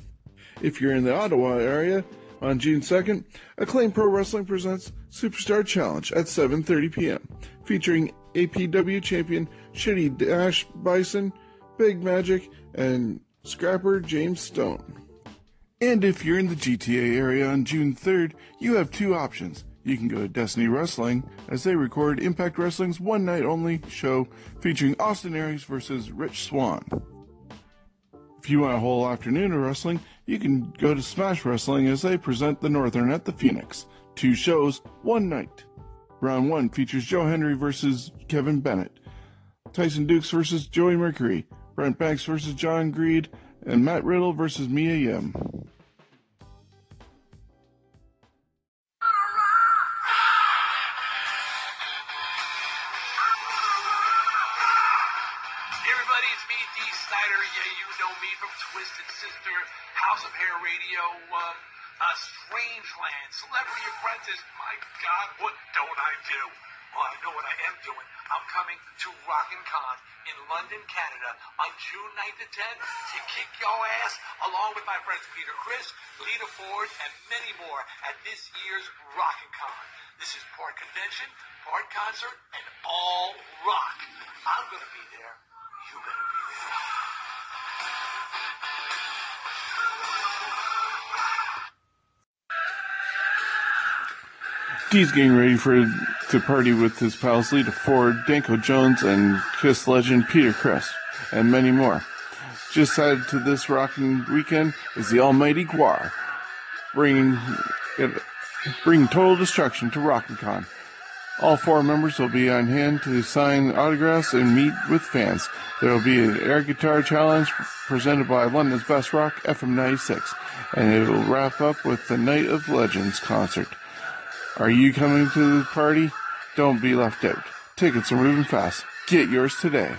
A: If you're in the Ottawa area, on June 2nd, Acclaim Pro Wrestling presents Superstar Challenge at 7:30 p.m., featuring APW champion Shitty Dash Bison, Big Magic, and Scrapper James Stone. And if you're in the GTA area on June 3rd, you have two options. You can go to Destiny Wrestling as they record Impact Wrestling's one night only show featuring Austin Aries versus Rich Swann. If you want a whole afternoon of wrestling, you can go to Smash Wrestling as they present the Northern at the Phoenix. Two shows, one night. Round one features Joe Hendry versus Kevin Bennett, Tyson Dukes versus Joey Mercury, Brent Banks versus John Greed, and Matt Riddle versus Mia Yim.
C: Everybody, it's me, Dee Snider. Yeah, you know me from Twisted Sister, House of Hair Radio, um, uh, Strangeland, Celebrity Apprentice. My God, what don't I do? Well, I know what I am doing. I'm coming to Rockin' Con in London, Canada on June 9th and 10th to kick your ass along with my friends Peter Criss, Lita Ford, and many more at this year's Rockin' Con. This is part convention, part concert, and all rock. I'm gonna be there. You better be there.
A: Dee's getting ready for to party with his pals Lita Ford, Danko Jones, and Kiss legend Peter Criss, and many more. Just added to this rocking weekend is the Almighty GWAR, bringing bringing total destruction to RocknCon. All four members will be on hand to sign autographs and meet with fans. There will be an air guitar challenge presented by London's Best Rock, FM 96, and it will wrap up with the Night of Legends concert. Are you coming to the party? Don't be left out. Tickets are moving fast. Get yours today.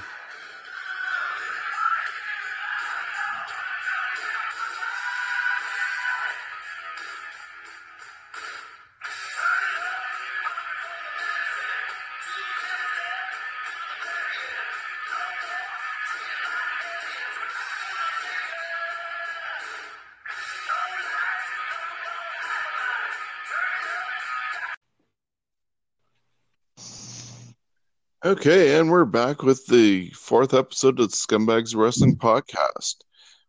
A: Okay, and we're back with the fourth episode of the Scumbags Wrestling Podcast.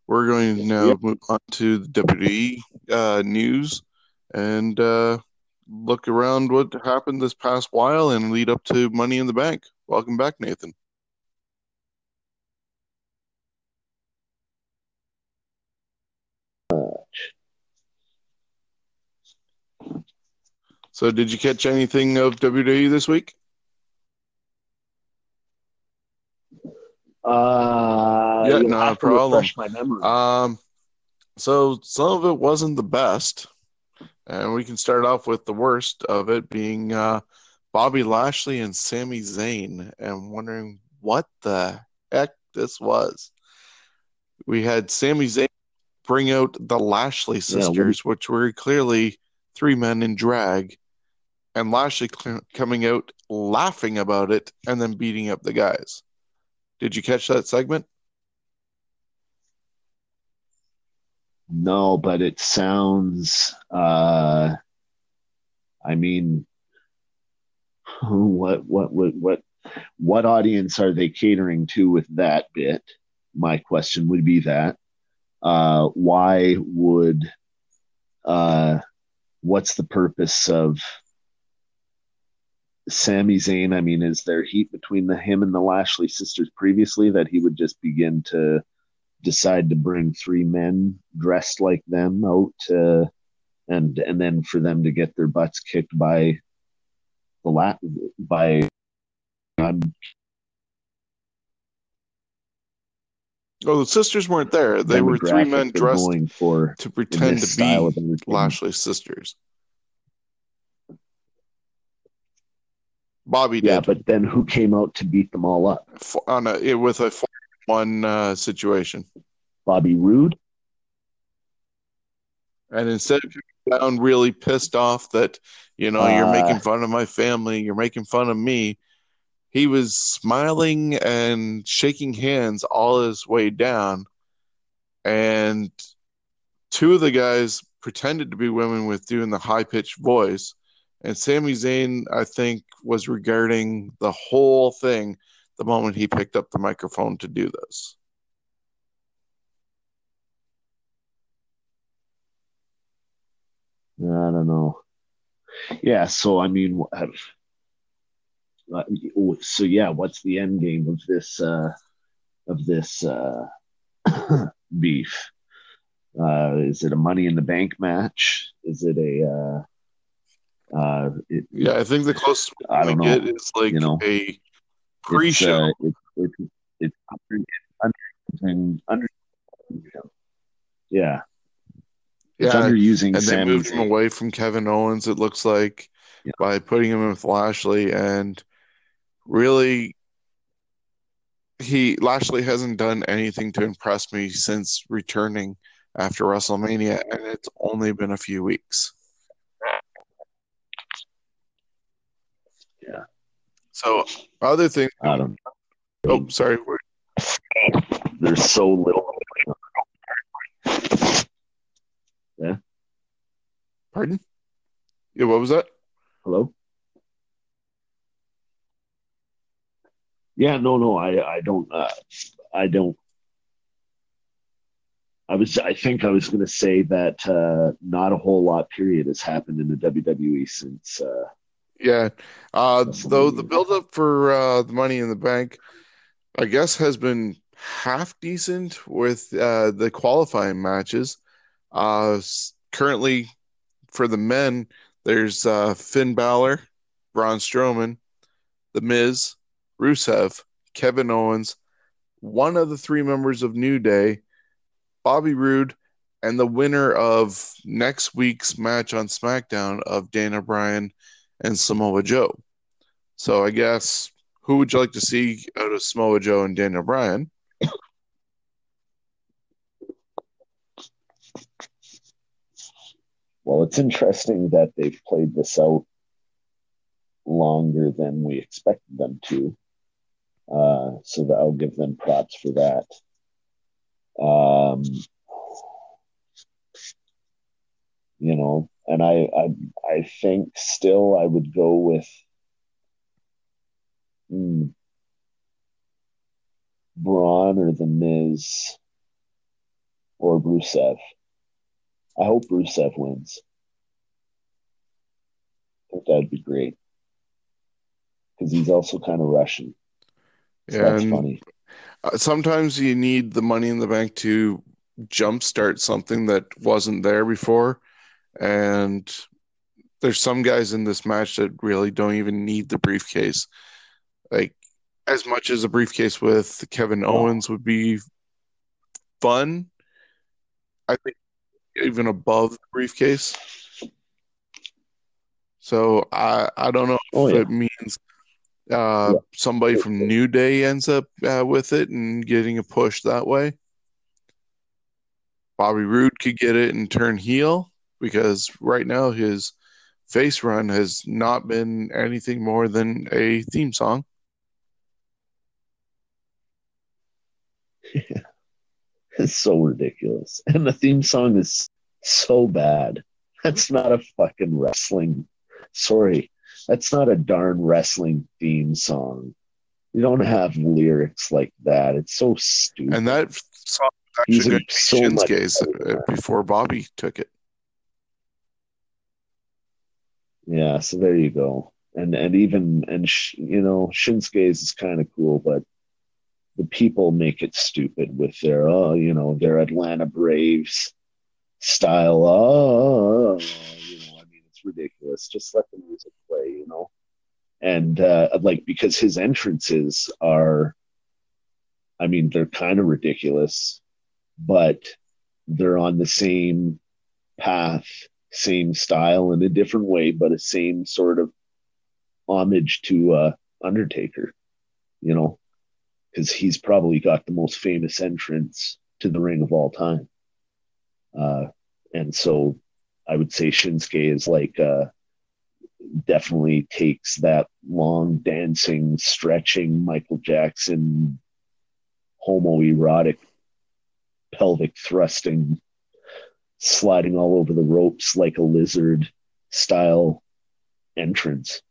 A: We're going to now move on to the WWE uh, news and uh, look around what happened this past while and lead up to Money in the Bank. Welcome back, Nathan. So, did you catch anything of WWE this week?
B: Uh,
A: Yeah, not a problem.
B: my memory.
A: Um, so some of it wasn't the best, and we can start off with the worst of it being uh, Bobby Lashley and Sami Zayn, and wondering what the heck this was. We had Sami Zayn bring out the Lashley
B: Yeah, what-
A: sisters, which were clearly three men in drag, and Lashley cl- coming out laughing about it and then beating up the guys. Did you catch that segment?
B: No, but it sounds. Uh, I mean, what, what, what, what, what audience are they catering to with that bit? My question would be that. Uh, why would? Uh, what's the purpose of Sami Zayn? I mean, is there heat between the him and the Lashley sisters previously that he would just begin to? decide to bring three men dressed like them out uh, and and then for them to get their butts kicked by the la- by I'm
A: Oh, the sisters weren't there. They were three men dressed
B: for
A: to pretend to be. Lashley's sisters. Bobby
B: Yeah,
A: did
B: but then who came out to beat them all up?
A: f- on a it, with a four-one uh, situation,
B: Bobby Roode.
A: and instead of down really pissed off that you know you're
B: Uh,
A: making fun of my family, you're making fun of me, he was smiling and shaking hands all his way down, and two of the guys pretended to be women with doing the high pitched voice. And Sami Zayn, I think, was regarding the whole thing the moment he picked up the microphone to do this.
B: I don't know. Yeah, so I mean, have- uh, so yeah, what's the end game of this uh, of this uh, beef? Uh, is it a Money in the Bank match? Is it a uh, it,
A: Yeah, I think the closest
B: I don't
A: get
B: know.
A: is like
B: You know,
A: a pre-show.
B: uh, it, it, it's under, under, under, yeah, it's
A: yeah,
B: underusing
A: and they moved him away from Kevin Owens. It looks like
B: Yeah.
A: by putting him with Lashley, and really, he Lashley hasn't done anything to impress me since returning after WrestleMania, and it's only been a few weeks.
B: Yeah.
A: So other things.
B: I don't.
A: Oh, sorry.
B: There's so little. Yeah.
A: Pardon? Yeah, what was that?
B: Hello. Yeah, no, no, I, I don't, uh, I don't. I was, I think I was going to say that uh, not a whole lot. Period has happened in the WWE since. Uh,
A: Yeah. Uh, though the buildup for uh, the Money in the Bank, I guess, has been half decent with uh, the qualifying matches. Uh, currently, for the men, there's uh, Finn Balor, Braun Strowman, The Miz, Rusev, Kevin Owens, one of the three members of New Day, Bobby Roode, and the winner of next week's match on SmackDown of Daniel Bryan and Samoa Joe. So I guess who would you like to see out of Samoa Joe and Daniel Bryan?
B: Well, it's interesting that they've played this out longer than we expected them to. Uh, so that I'll give them props for that. Um, you know, and I, I, I think still I would go with mm, Braun or the Miz or Rusev. I hope Rusev wins. I think that'd be great because he's also kind of Russian. So
A: Yeah,
B: that's funny.
A: uh, sometimes you need the money in the bank to jumpstart something that wasn't there before. And there's some guys in this match that really don't even need the briefcase. Like, as much as a briefcase with Kevin Owens would be fun, I think even above the briefcase. So I I don't know if
B: Oh, yeah.
A: it means uh,
B: Yeah.
A: somebody from New Day ends up uh, with it and getting a push that way. Bobby Roode could get it and turn heel because right now his face run has not been anything more than a theme song.
B: It's so ridiculous. And the theme song is so bad. That's not a fucking wrestling. Sorry. That's not a darn wrestling theme song. You don't have lyrics like that. It's so stupid.
A: And that song was actually
B: a-
A: good
B: so
A: Shinsuke's uh, before Bobby took it.
B: Yeah, so there you go. And and even and sh, you know Shinsuke's is kind of cool, but the people make it stupid with their oh you know their Atlanta Braves style. Oh, you know, I mean it's ridiculous. Just let the music play, you know. And uh, like because his entrances are, I mean they're kind of ridiculous, but they're on the same path same style in a different way, but a same sort of homage to uh, Undertaker, you know, because he's probably got the most famous entrance to the ring of all time. Uh, and so I would say Shinsuke is like, uh, definitely takes that long dancing, stretching Michael Jackson homoerotic pelvic thrusting sliding all over the ropes like a lizard style entrance.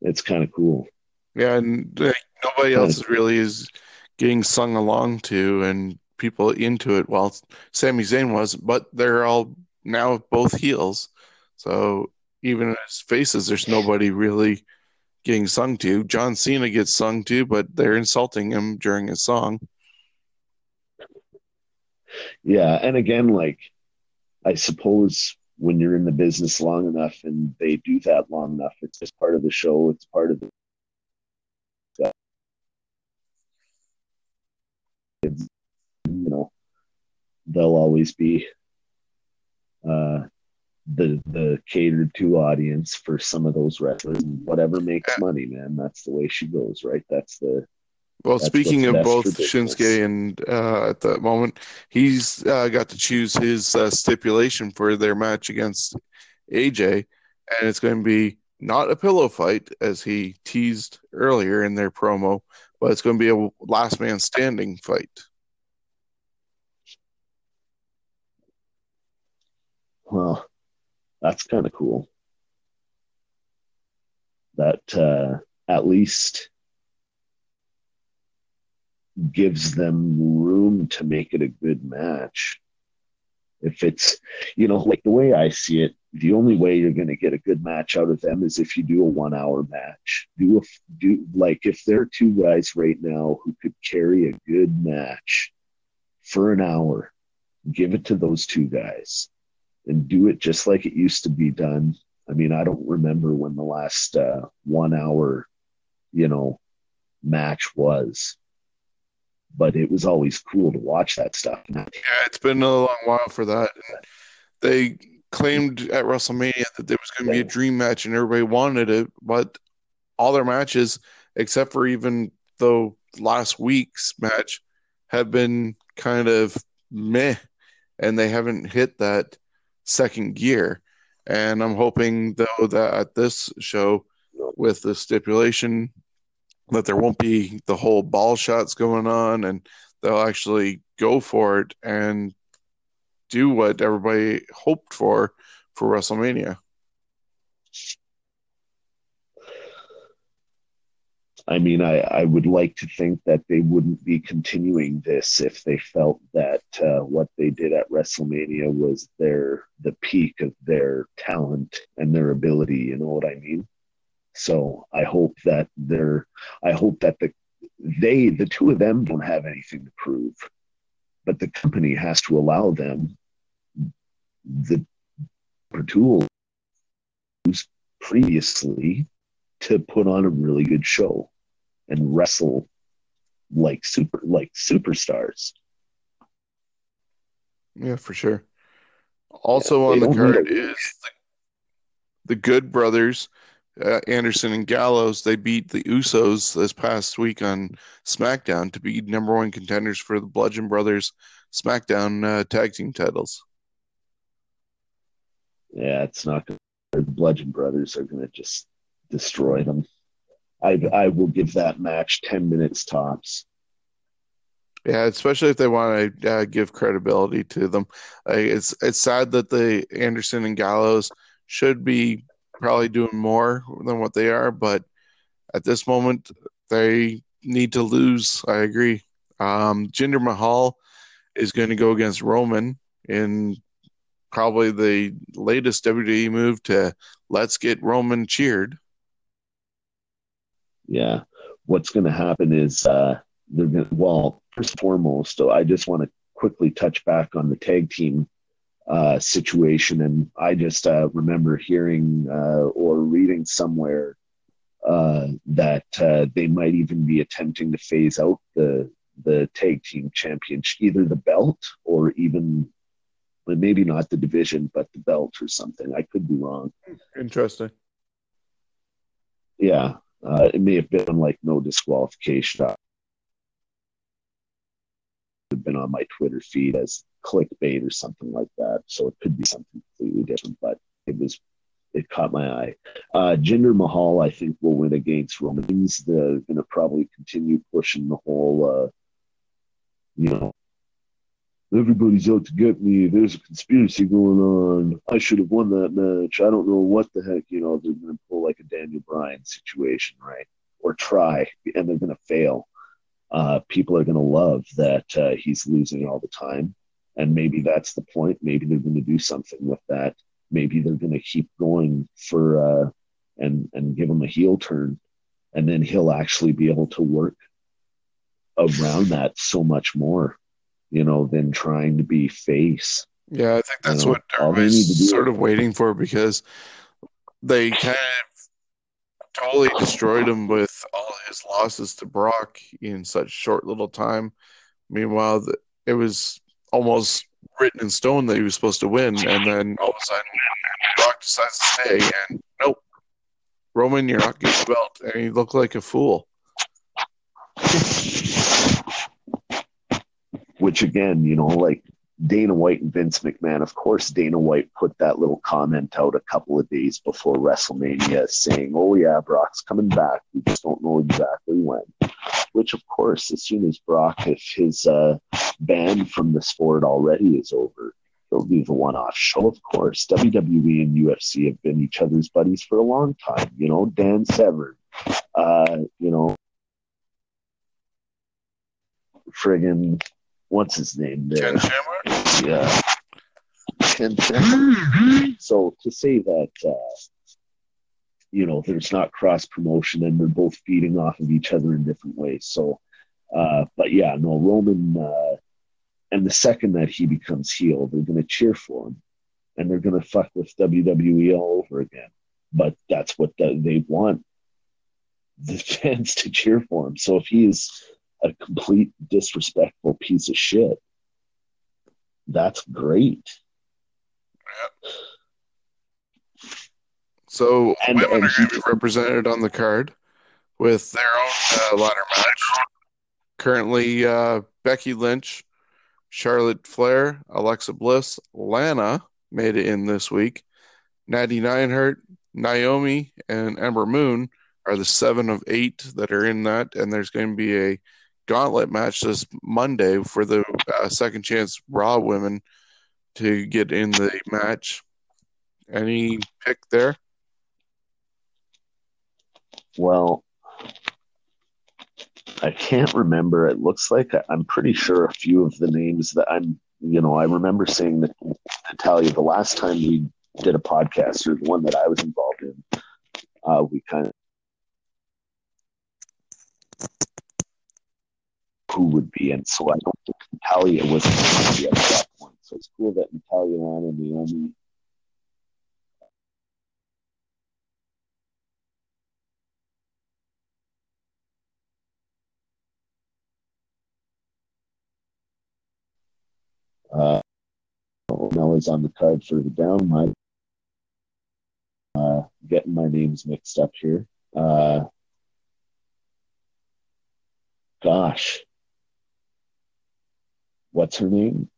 B: It's kind of cool.
A: Yeah, and like, nobody else really is getting sung along to and people into it. While Sami Zayn wasn't, but they're all now both heels. So even as faces, there's nobody really getting sung to. John Cena gets sung to, but they're insulting him during his song.
B: Yeah, and again, like I suppose when you're in the business long enough and they do that long enough, it's just part of the show. It's part of the you know they'll always be uh the the catered to audience for some of those wrestlers whatever makes money man that's the way she goes right that's the
A: Well,
B: That's
A: speaking of both. Shinsuke and uh, at the moment, he's uh, got to choose his uh, stipulation for their match against AJ, and it's going to be not a pillow fight as he teased earlier in their promo, but it's going to be a last man standing fight.
B: well that's kind of cool that uh at least gives them room to make it a good match. If it's, you know, like the way I see it, the only way you're going to get a good match out of them is if you do a one hour match. Do a, do like if there are two guys right now who could carry a good match for an hour, give it to those two guys and do it just like it used to be done. I mean, I don't remember when the last uh, one hour, you know, match was but it was always cool to watch that stuff.
A: Yeah, it's been a long while for that. They claimed at WrestleMania that there was going to be a dream match and everybody wanted it, but all their matches, except for even though last week's match, have been kind of meh, and they haven't hit that second gear. And I'm hoping though that at this show, with the stipulation that there won't be the whole ball shots going on, and they'll actually go for it and do what everybody hoped for for WrestleMania.
B: I mean, I, I would like to think that they wouldn't be continuing this if they felt that uh, what they did at WrestleMania was their the peak of their talent and their ability. You know what I mean? So I hope that they're. I hope that the they the two of them don't have anything to prove, but the company has to allow them the tools previously to put on a really good show and wrestle like super like superstars.
A: Yeah, for sure. Also yeah, on the card is the, the, Good Brothers, uh, Anderson and Gallows. They beat the Usos this past week on SmackDown to be number one contenders for the Bludgeon Brothers SmackDown uh, tag team titles.
B: Yeah, it's not going. The Bludgeon Brothers are going to just destroy them. I I will give that match ten minutes tops.
A: Yeah, especially if they want to uh, give credibility to them. Uh, it's it's sad that the Anderson and Gallows should be probably doing more than what they are, but at this moment they need to lose. I agree. Um, Jinder Mahal is going to go against Roman in probably the latest WWE move to let's get Roman cheered
B: yeah, what's going to happen is uh, they're going well, first and foremost, so I just want to quickly touch back on the tag team uh, situation. And I just uh, remember hearing uh, or reading somewhere uh, that uh, they might even be attempting to phase out the the tag team championship, either the belt or even maybe not the division, but the belt or something. I could be wrong.
A: Interesting.
B: Yeah. Uh, it may have been like no disqualification. Have been on my Twitter feed as clickbait or something like that. So it could be something completely different, but it was it caught my eye. Uh, Jinder Mahal, I think, will win against Romans. They're going to probably continue pushing the whole, uh, you know, everybody's out to get me. There's a conspiracy going on. I should have won that match. I don't know what the heck, you know, they're going to pull like a Daniel Bryan situation, right? Or try, and they're going to fail. Uh, people are going to love that uh, he's losing all the time. And maybe that's the point. Maybe they're going to do something with that. Maybe they're going to keep going for uh, and and give him a heel turn, and then he'll actually be able to work around that so much more you know, than trying to be face.
A: Yeah, I think that's you know, what everybody's sort of waiting for because they kind of totally destroyed him with all his losses to Brock in such short little time. Meanwhile, it was almost written in stone that he was supposed to win, and then all of a sudden, Brock decides to stay, and nope, Roman, you're not getting the belt, and he looked like a fool.
B: Which again, you know, like Dana White and Vince McMahon, of course, Dana White put that little comment out a couple of days before WrestleMania saying, Oh, yeah, Brock's coming back. We just don't know exactly when. Which, of course, as soon as Brock, if his uh, ban from the sport already is over, he'll be the one off show, of course. WWE and UFC have been each other's buddies for a long time. You know, Dan Severn, uh, you know, friggin' what's his name there?
A: Ken Shamrock?
B: Yeah. Ken Shamrock. So to say that, uh, you know, there's not cross promotion and they're both feeding off of each other in different ways. So, uh, but yeah, no, Roman, uh, and the second that he becomes heel, they're going to cheer for him and they're going to fuck with WWE all over again. But that's what the, they want the fans to cheer for him. So if he's a complete disrespectful piece of shit. That's great.
A: So
B: And-
A: women
B: and
A: are going to be represented on the card with their own uh, ladder match. Currently, uh, Becky Lynch, Charlotte Flair, Alexa Bliss, Lana made it in this week. Natty Neidhart, Naomi, and Ember Moon are the seven of eight that are in that, and there's going to be a gauntlet match this Monday for the uh, second chance Raw women to get in the match. Any pick there?
B: Well, I can't remember. It looks like I'm pretty sure a few of the names that I'm, you know, I remember saying that Natalya the last time we did a podcast or the one that I was involved in. Uh, we kind of who would be, and so I don't think Natalya was going to be at that point. So it's cool that Natalya, Lana, Naomi, Uh, Mella's on the card for the down. My uh, getting my names mixed up here. Uh, gosh, what's her name?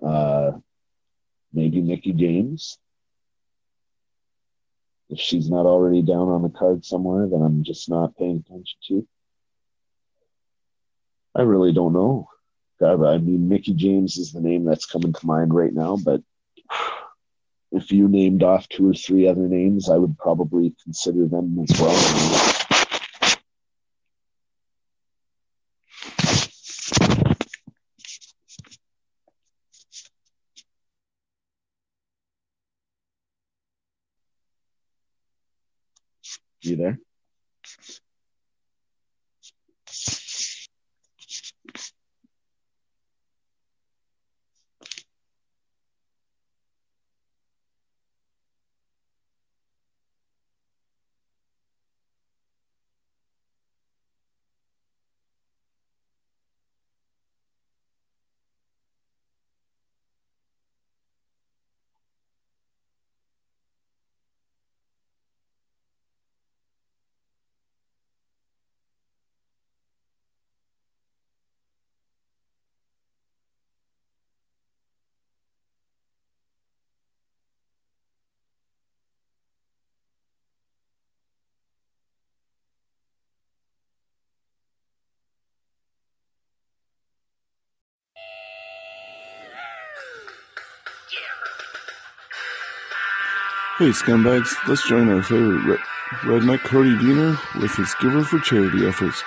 B: Uh, maybe Mickie James. If she's not already down on the card somewhere, then I'm just not paying attention to. I really don't know. God, I mean, Mickie James is the name that's coming to mind right now, but if you named off two or three other names, I would probably consider them as well. You there?
A: Hey, scumbags, let's join our favorite re- redneck Cody Deaner with his Giver for Charity efforts.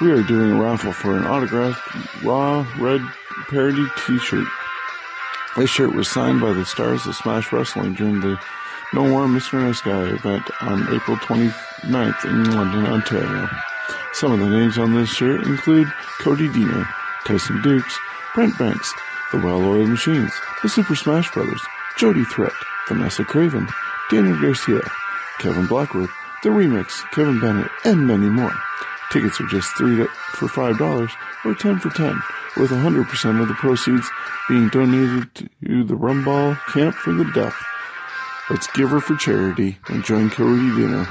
A: We are doing a raffle for an autographed Raw Red Parody t shirt. This shirt was signed by the stars of Smash Wrestling during the No More Mr. Nice Guy event on April 29th in London, Ontario. Some of the names on this shirt include Cody Deaner, Tyson Dux, Brent Banks, The Well-Oiled Machines, The Super Smash Brothers, Jody Threat, Vanessa Kraven, Daniel Garcia, Kevin Blackwood, The Remix, Kevin Bennett, and many more. Tickets are just three for five dollars or ten for ten, with hundred percent of the proceeds being donated to the Rumball Camp for the Deaf. Let's give her for charity and join Cody
B: Deaner.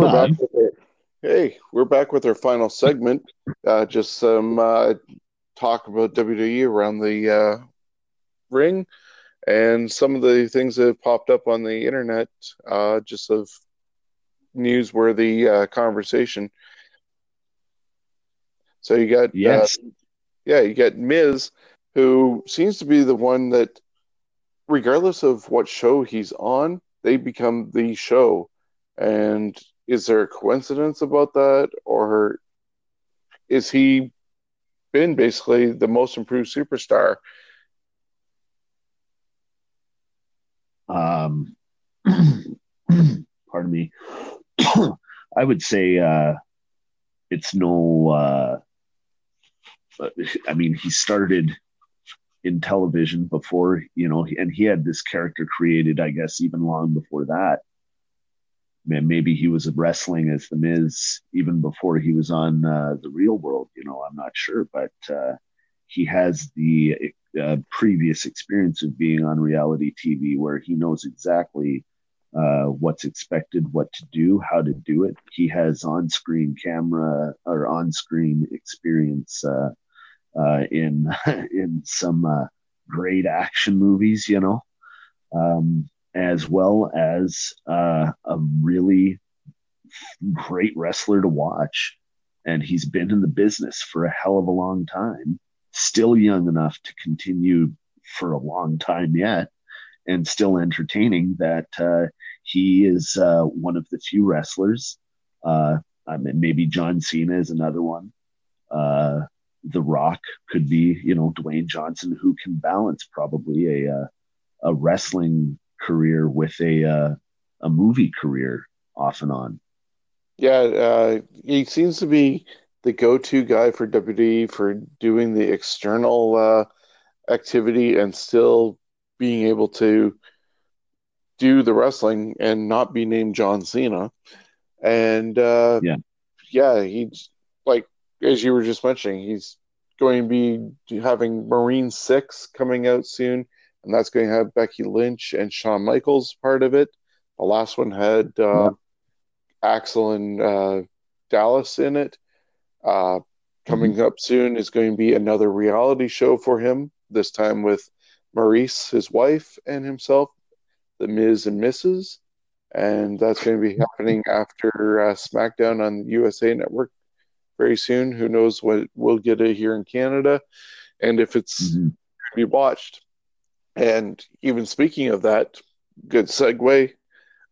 A: We're back with our, hey, we're back with our final segment. Uh, just some uh, talk about WWE around the uh, ring and some of the things that have popped up on the internet, uh, just of newsworthy uh, conversation. So you got uh,
B: Yes.
A: yeah, you got Miz, who seems to be the one that, regardless of what show he's on, they become the show. And is there a coincidence about that, or is he been basically the most improved superstar?
B: um, pardon me. I would say uh, it's no. Uh, I mean, he started in television before, you know, and he had this character created, I guess, even long before that. Maybe he was wrestling as the Miz even before he was on uh, the Real World. You know, I'm not sure, but uh, he has the uh, previous experience of being on reality TV, where he knows exactly uh, what's expected, what to do, how to do it. He has on-screen camera or on-screen experience uh, uh, in in some great action movies, you know, um, as well as uh, a really great wrestler to watch. And he's been in the business for a hell of a long time, still young enough to continue for a long time yet, and still entertaining. That uh, he is uh, one of the few wrestlers. Uh, I mean, maybe John Cena is another one. Uh, the Rock could be, you know, Dwayne Johnson, who can balance probably a uh, a wrestling career with a uh, a movie career off and on.
A: Yeah, uh, he seems to be the go-to guy for WWE for doing the external uh, activity and still being able to do the wrestling and not be named John Cena. And uh,
B: yeah,
A: yeah, he's like as you were just mentioning, he's going to be having Marine Six coming out soon, and that's going to have Becky Lynch and Shawn Michaels part of it. The last one had uh, yeah. Axel and uh, Dallas in it. Uh, coming mm-hmm. up soon is going to be another reality show for him. This time with Maryse, his wife, and himself, the Miz and Mrs. And that's going to be happening after uh, SmackDown on USA Network very soon. Who knows what we'll get it here in Canada and if it's mm-hmm. to be watched. And even speaking of that, good segue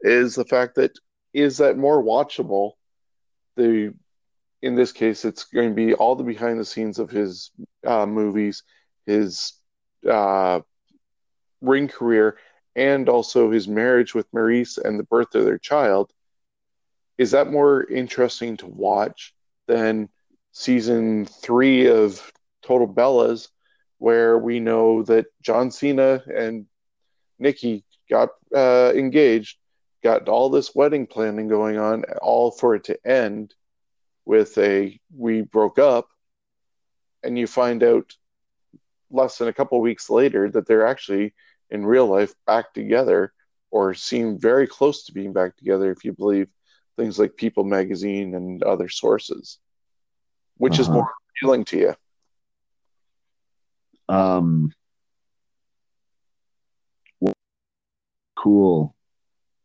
A: is the fact that is that more watchable? The in this case, it's going to be all the behind the scenes of his uh, movies, his uh, ring career, and also his marriage with Maryse and the birth of their child. Is that more interesting to watch than season three of Total Bellas, where we know that John Cena and Nikki got uh, engaged, got all this wedding planning going on, all for it to end with a we broke up, and you find out less than a couple weeks later that they're actually in real life back together or seem very close to being back together if you believe things like People magazine and other sources. Which uh-huh. is more appealing to you?
B: Um, cool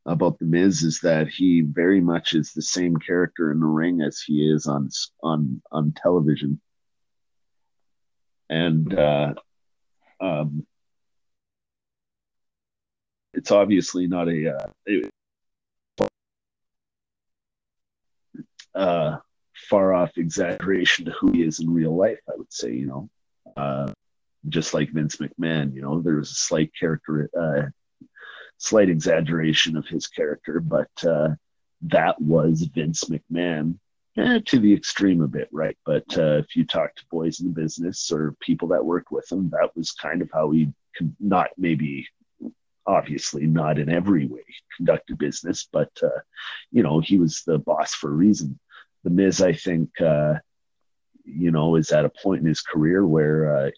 B: about the Miz is that he very much is the same character in the ring as he is on on on television, and uh, um, it's obviously not a uh, uh, far off exaggeration to who he is in real life. I would say, you know, uh, just like Vince McMahon, you know, there was a slight character, uh, slight exaggeration of his character, but uh, that was Vince McMahon eh, to the extreme a bit, right? But uh, if you talk to boys in the business or people that worked with him, that was kind of how he not maybe obviously not in every way conducted business, but uh, you know he was the boss for a reason the Miz, I think, uh, you know, is at a point in his career where, uh,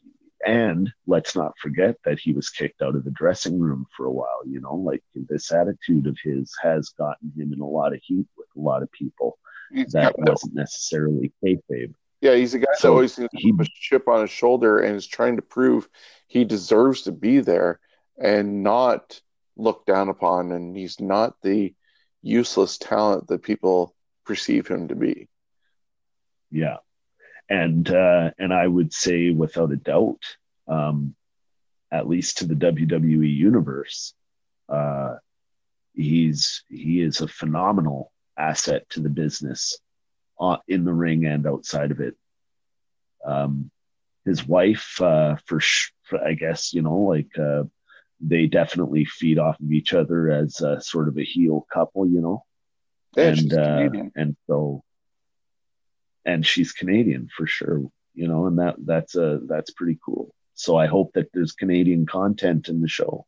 B: and let's not forget that he was kicked out of the dressing room for a while. You know, like this attitude of his has gotten him in a lot of heat with a lot of people. He's that wasn't necessarily kayfabe.
A: Yeah, he's a guy so that always seems he, a chip on his shoulder and is trying to prove he deserves to be there and not looked down upon. And he's not the useless talent that people perceive him to be.
B: Yeah, and uh, and I would say without a doubt, um, at least to the WWE universe, uh, he's he is a phenomenal asset to the business uh, in the ring and outside of it. Um, his wife, uh, for, sh- for I guess you know, like uh, they definitely feed off of each other as a, sort of a heel couple, you know. Yeah, and uh, and so and she's Canadian for sure. You know, and that that's a that's pretty cool. So I hope that there's Canadian content in the show.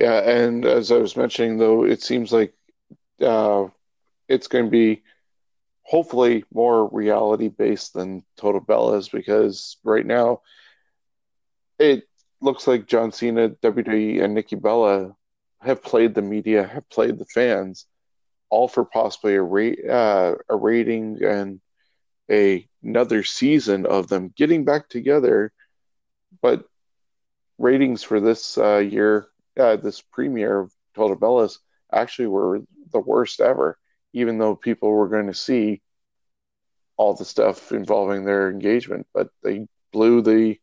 A: Yeah, and as I was mentioning, though, it seems like uh, it's going to be hopefully more reality based than Total Bellas because right now it looks like John Cena, WWE, and Nikki Bella have played the media, have played the fans, all for possibly a rate, uh, a rating and a another season of them getting back together, but ratings for this uh, year, uh, this premiere of Total Bellas actually were the worst ever, even though people were going to see all the stuff involving their engagement, but they blew the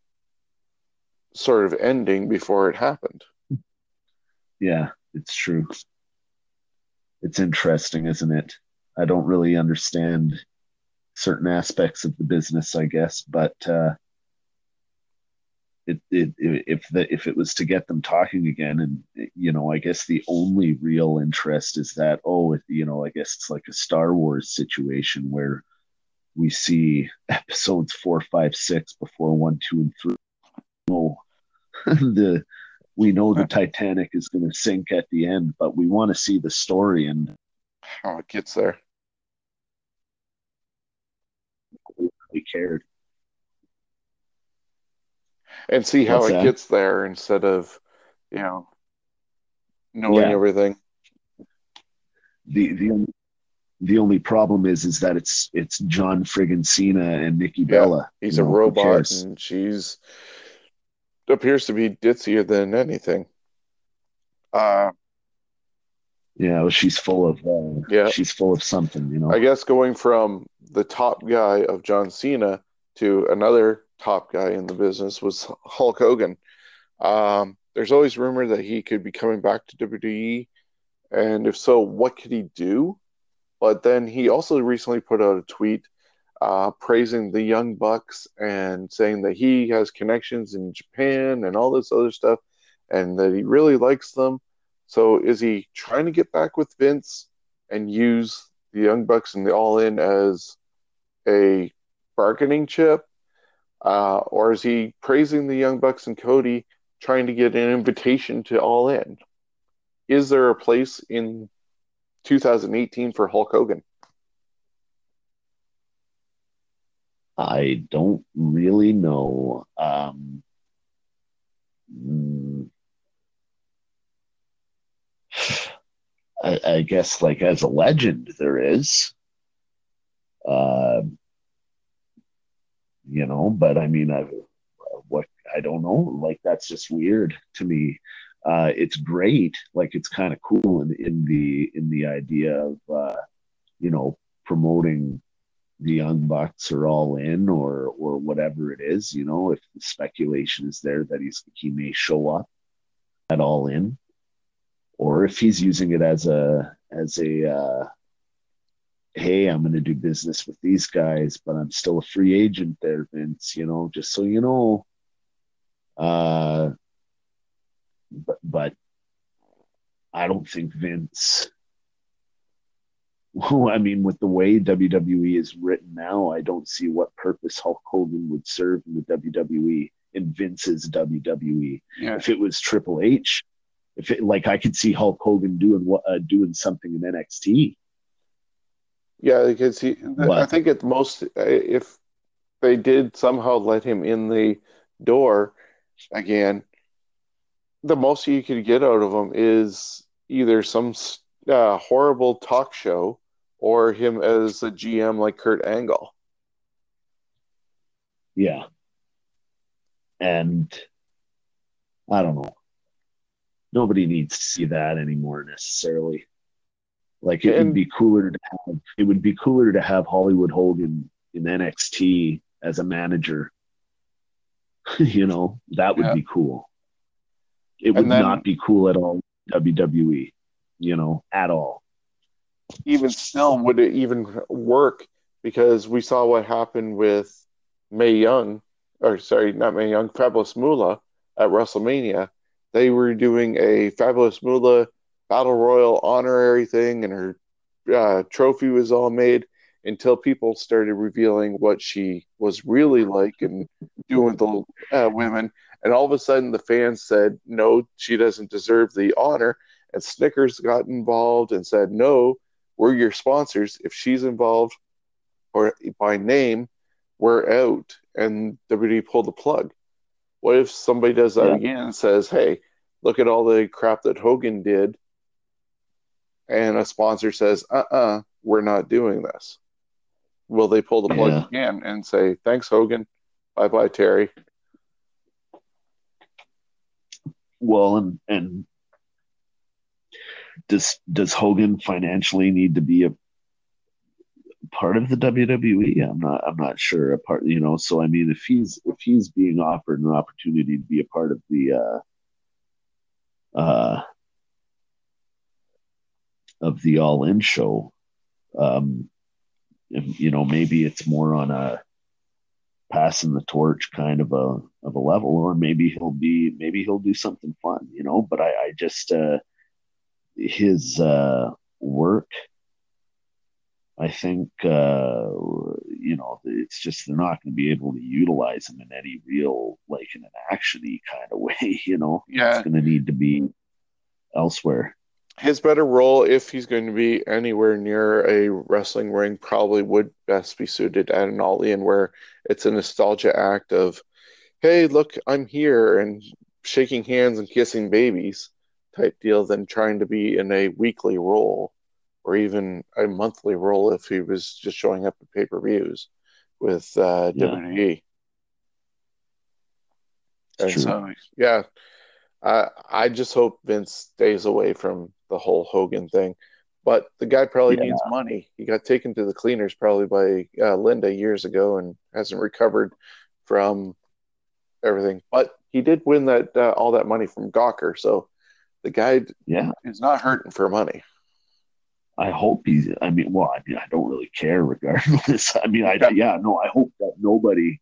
A: sort of ending before it happened.
B: Yeah, it's true. It's interesting, isn't it? I don't really understand certain aspects of the business, I guess, but uh, it, it, if the if it was to get them talking again, and you know, I guess the only real interest is that oh, you know, I guess it's like a Star Wars situation where we see episodes four, five, six before one, two, and three. Oh, the we know the Titanic is going to sink at the end, but we want to see the story and
A: how it gets there.
B: We cared
A: and see how
B: What's
A: it
B: that?
A: gets there instead of you know knowing
B: Yeah.
A: everything.
B: the the only, the only problem is is that it's it's John friggin' Cena and Nikki Bella.
A: He's a
B: know,
A: robot, and she's appears to be ditzier than anything. Uh,
B: Yeah, well, she's full of uh,
A: Yeah.
B: she's full of something. You know.
A: I guess going from the top guy of John Cena to another top guy in the business was Hulk Hogan. Um, there's always rumor that he could be coming back to WWE, and if so, what could he do? But then he also recently put out a tweet uh, praising the Young Bucks and saying that he has connections in Japan and all this other stuff, and that he really likes them. So is he trying to get back with Vince and use the Young Bucks and the All In as a bargaining chip? Uh, or is he praising the Young Bucks and Cody, trying to get an invitation to All In? Is there a place in 2018 for Hulk Hogan?
B: I don't really know. Um, mm, I, I guess, like as a legend, there is. Uh, you know, but I mean, I, what I don't know. Like that's just weird to me. Uh, it's great. Like it's kind of cool in, in the in the idea of uh, you know promoting the young bucks are all in or or whatever it is you know if the speculation is there that he's he may show up at all in or if he's using it as a as a uh, hey i'm going to do business with these guys but i'm still a free agent there vince you know just so you know. Uh but, but i don't think vince well, I mean, with the way WWE is written now, I don't see what purpose Hulk Hogan would serve in the WWE in Vince's WWE.
A: Yeah.
B: If it was Triple H, if it like I could see Hulk Hogan doing what uh, doing something in NXT.
A: Yeah, because he, I think at most, if they did somehow let him in the door again, the most you could get out of him is either some uh, horrible talk show or him as a GM like Kurt Angle.
B: Yeah, and I don't know. Nobody needs to see that anymore necessarily. Like it
A: And-
B: would be cooler to have. It would be cooler to have Hollywood Hogan in NXT as a manager. you know, that would
A: Yeah.
B: be cool. It would
A: then-
B: not be cool at all WWE, you know, at all.
A: Even still, would it even work? Because we saw what happened with Mae Young, or sorry, not Mae Young, Fabulous Moolah at WrestleMania. They were doing a Fabulous Moolah Battle Royal honorary thing, and her uh, trophy was all made. until people started revealing what she was really like and doing with the uh, women. And all of a sudden, the fans said, no, she doesn't deserve the honor. And Snickers got involved and said, no, we're your sponsors. If she's involved or by name, we're out. And WWE pulled the plug. What if somebody does that
B: Yeah.
A: again and says, hey, look at all the crap that Hogan did? And a sponsor says, uh uh-uh, uh, we are not doing this. Will they pull the plug
B: Yeah.
A: again and say, thanks, Hogan? Bye bye, Terry?
B: Well, and and does does Hogan financially need to be a part of the WWE? I'm not I'm not sure. A part, you know. So I mean, if he's if he's being offered an opportunity to be a part of the uh, uh, of the All In show, um, you know, maybe it's more on a passing the torch kind of a of a level, or maybe he'll be maybe he'll do something fun, you know. But I, I just uh, his uh, work, I think uh, you know it's just they're not going to be able to utilize him in any real like in an actiony kind of way, you know.
A: Yeah.
B: It's going to need to be elsewhere.
A: his better role, if he's going to be anywhere near a wrestling ring, probably would best be suited at an all in where it's a nostalgia act of, hey, look, I'm here and shaking hands and kissing babies type deal than trying to be in a weekly role or even a monthly role if he was just showing up at pay per views with uh,
B: Yeah.
A: WWE. And
B: True.
A: so, yeah, I I just hope Vince stays away from the whole Hogan thing. But the guy probably
B: Yeah.
A: needs money. He got taken to the cleaners probably by uh, Linda years ago and hasn't recovered from everything. But he did win that uh, all that money from Gawker, so the guy
B: Yeah,
A: is not hurting for money.
B: I hope he's. I mean, well, I mean, I don't really care regardless. I mean, I yeah, no, I hope that nobody,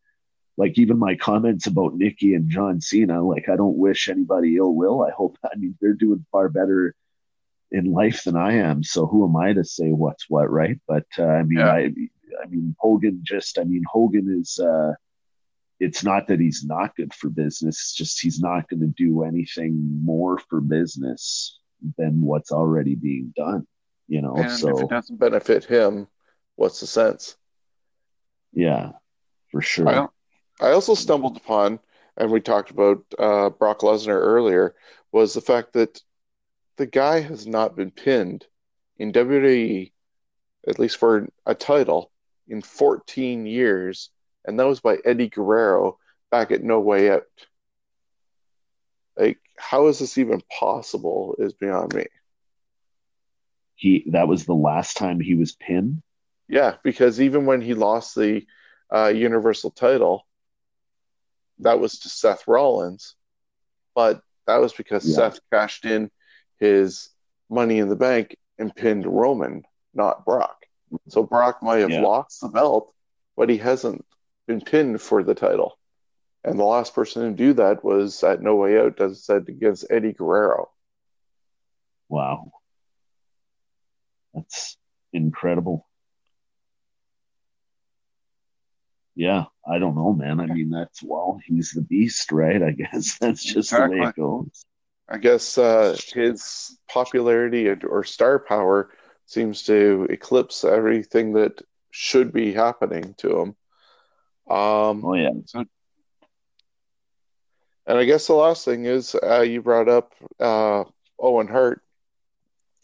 B: like even my comments about Nikki and John Cena, like I don't wish anybody ill will. I hope. I mean, they're doing far better in life than I am. So who am I to say what's what, right? But uh, I mean,
A: Yeah.
B: I, I mean, Hogan just. I mean, Hogan is. uh it's not that he's not good for business. It's just he's not going to do anything more for business than what's already being done. You know,
A: And if
B: so
A: it doesn't benefit him, what's the sense?
B: yeah, for sure.
A: I, I also stumbled upon, and we talked about uh, Brock Lesnar earlier, was the fact that the guy has not been pinned in WWE, at least for a title, in 14 years, and that was by Eddie Guerrero back at No Way Out. Like, how is this even possible? Is beyond me.
B: He that was the last time he was pinned.
A: Yeah, because even when he lost the uh, Universal title, that was to Seth Rollins, but that was because
B: Yeah.
A: Seth cashed in his money in the bank and pinned Roman, not Brock. So Brock might have
B: Yeah.
A: lost the belt, but he hasn't been pinned for the title. And the last person to do that was at No Way Out, as I said, against Eddie Guerrero.
B: Wow, that's incredible. Yeah, I don't know, man. I mean, that's well, he's the beast, right? I guess that's just the way it goes.
A: I guess uh, his popularity or star power seems to eclipse everything that should be happening to him. Um,
B: Oh yeah,
A: so, and I guess the last thing is uh, you brought up uh, Owen Hart,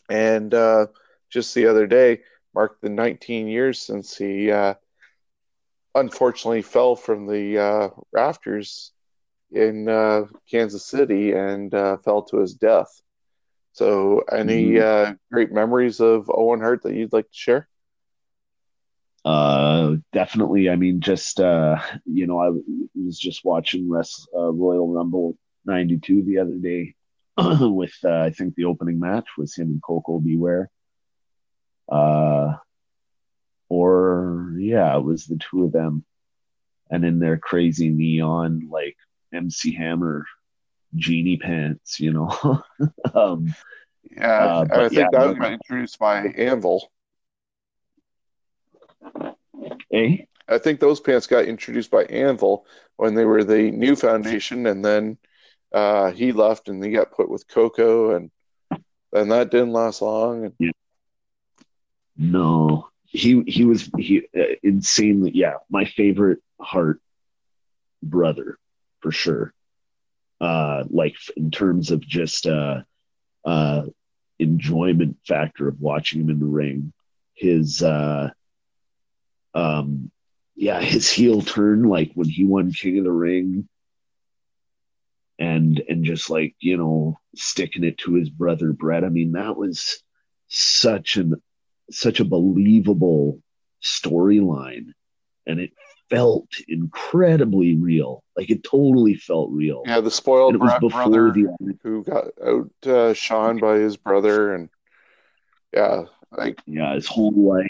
A: and uh, just the other day marked the 19 years since he uh, unfortunately fell from the uh, rafters in uh, Kansas City and uh, fell to his death. So, any uh, great memories of Owen Hart that you'd like to share?
B: Uh, definitely. I mean, just uh, you know, I was just watching Rest, uh, Royal Rumble '92 the other day with uh, I think the opening match was him and Koko B. Ware. Uh, or yeah, it was the two of them, and in their crazy neon like MC Hammer genie pants, you know. um,
A: Yeah,
B: Uh,
A: I think
B: yeah,
A: that got introduced by Anvil.
B: Eh?
A: I think those pants got introduced by Anvil when they were the new foundation, and then uh, he left and he got put with Koko, and and that didn't last long. And
B: No, he he was he uh, insanely yeah my favorite heart brother for sure. Uh, like in terms of just uh, uh, enjoyment factor of watching him in the ring, his uh, um, yeah his heel turn like when he won King of the Ring. And and just like you know, sticking it to his brother Bret. I mean, that was such an such a believable storyline and it felt incredibly real like it totally felt real
A: yeah, the spoiled
B: it was
A: brat
B: before
A: brother
B: the
A: who got out uh, shone by his brother, and yeah, like
B: yeah his whole life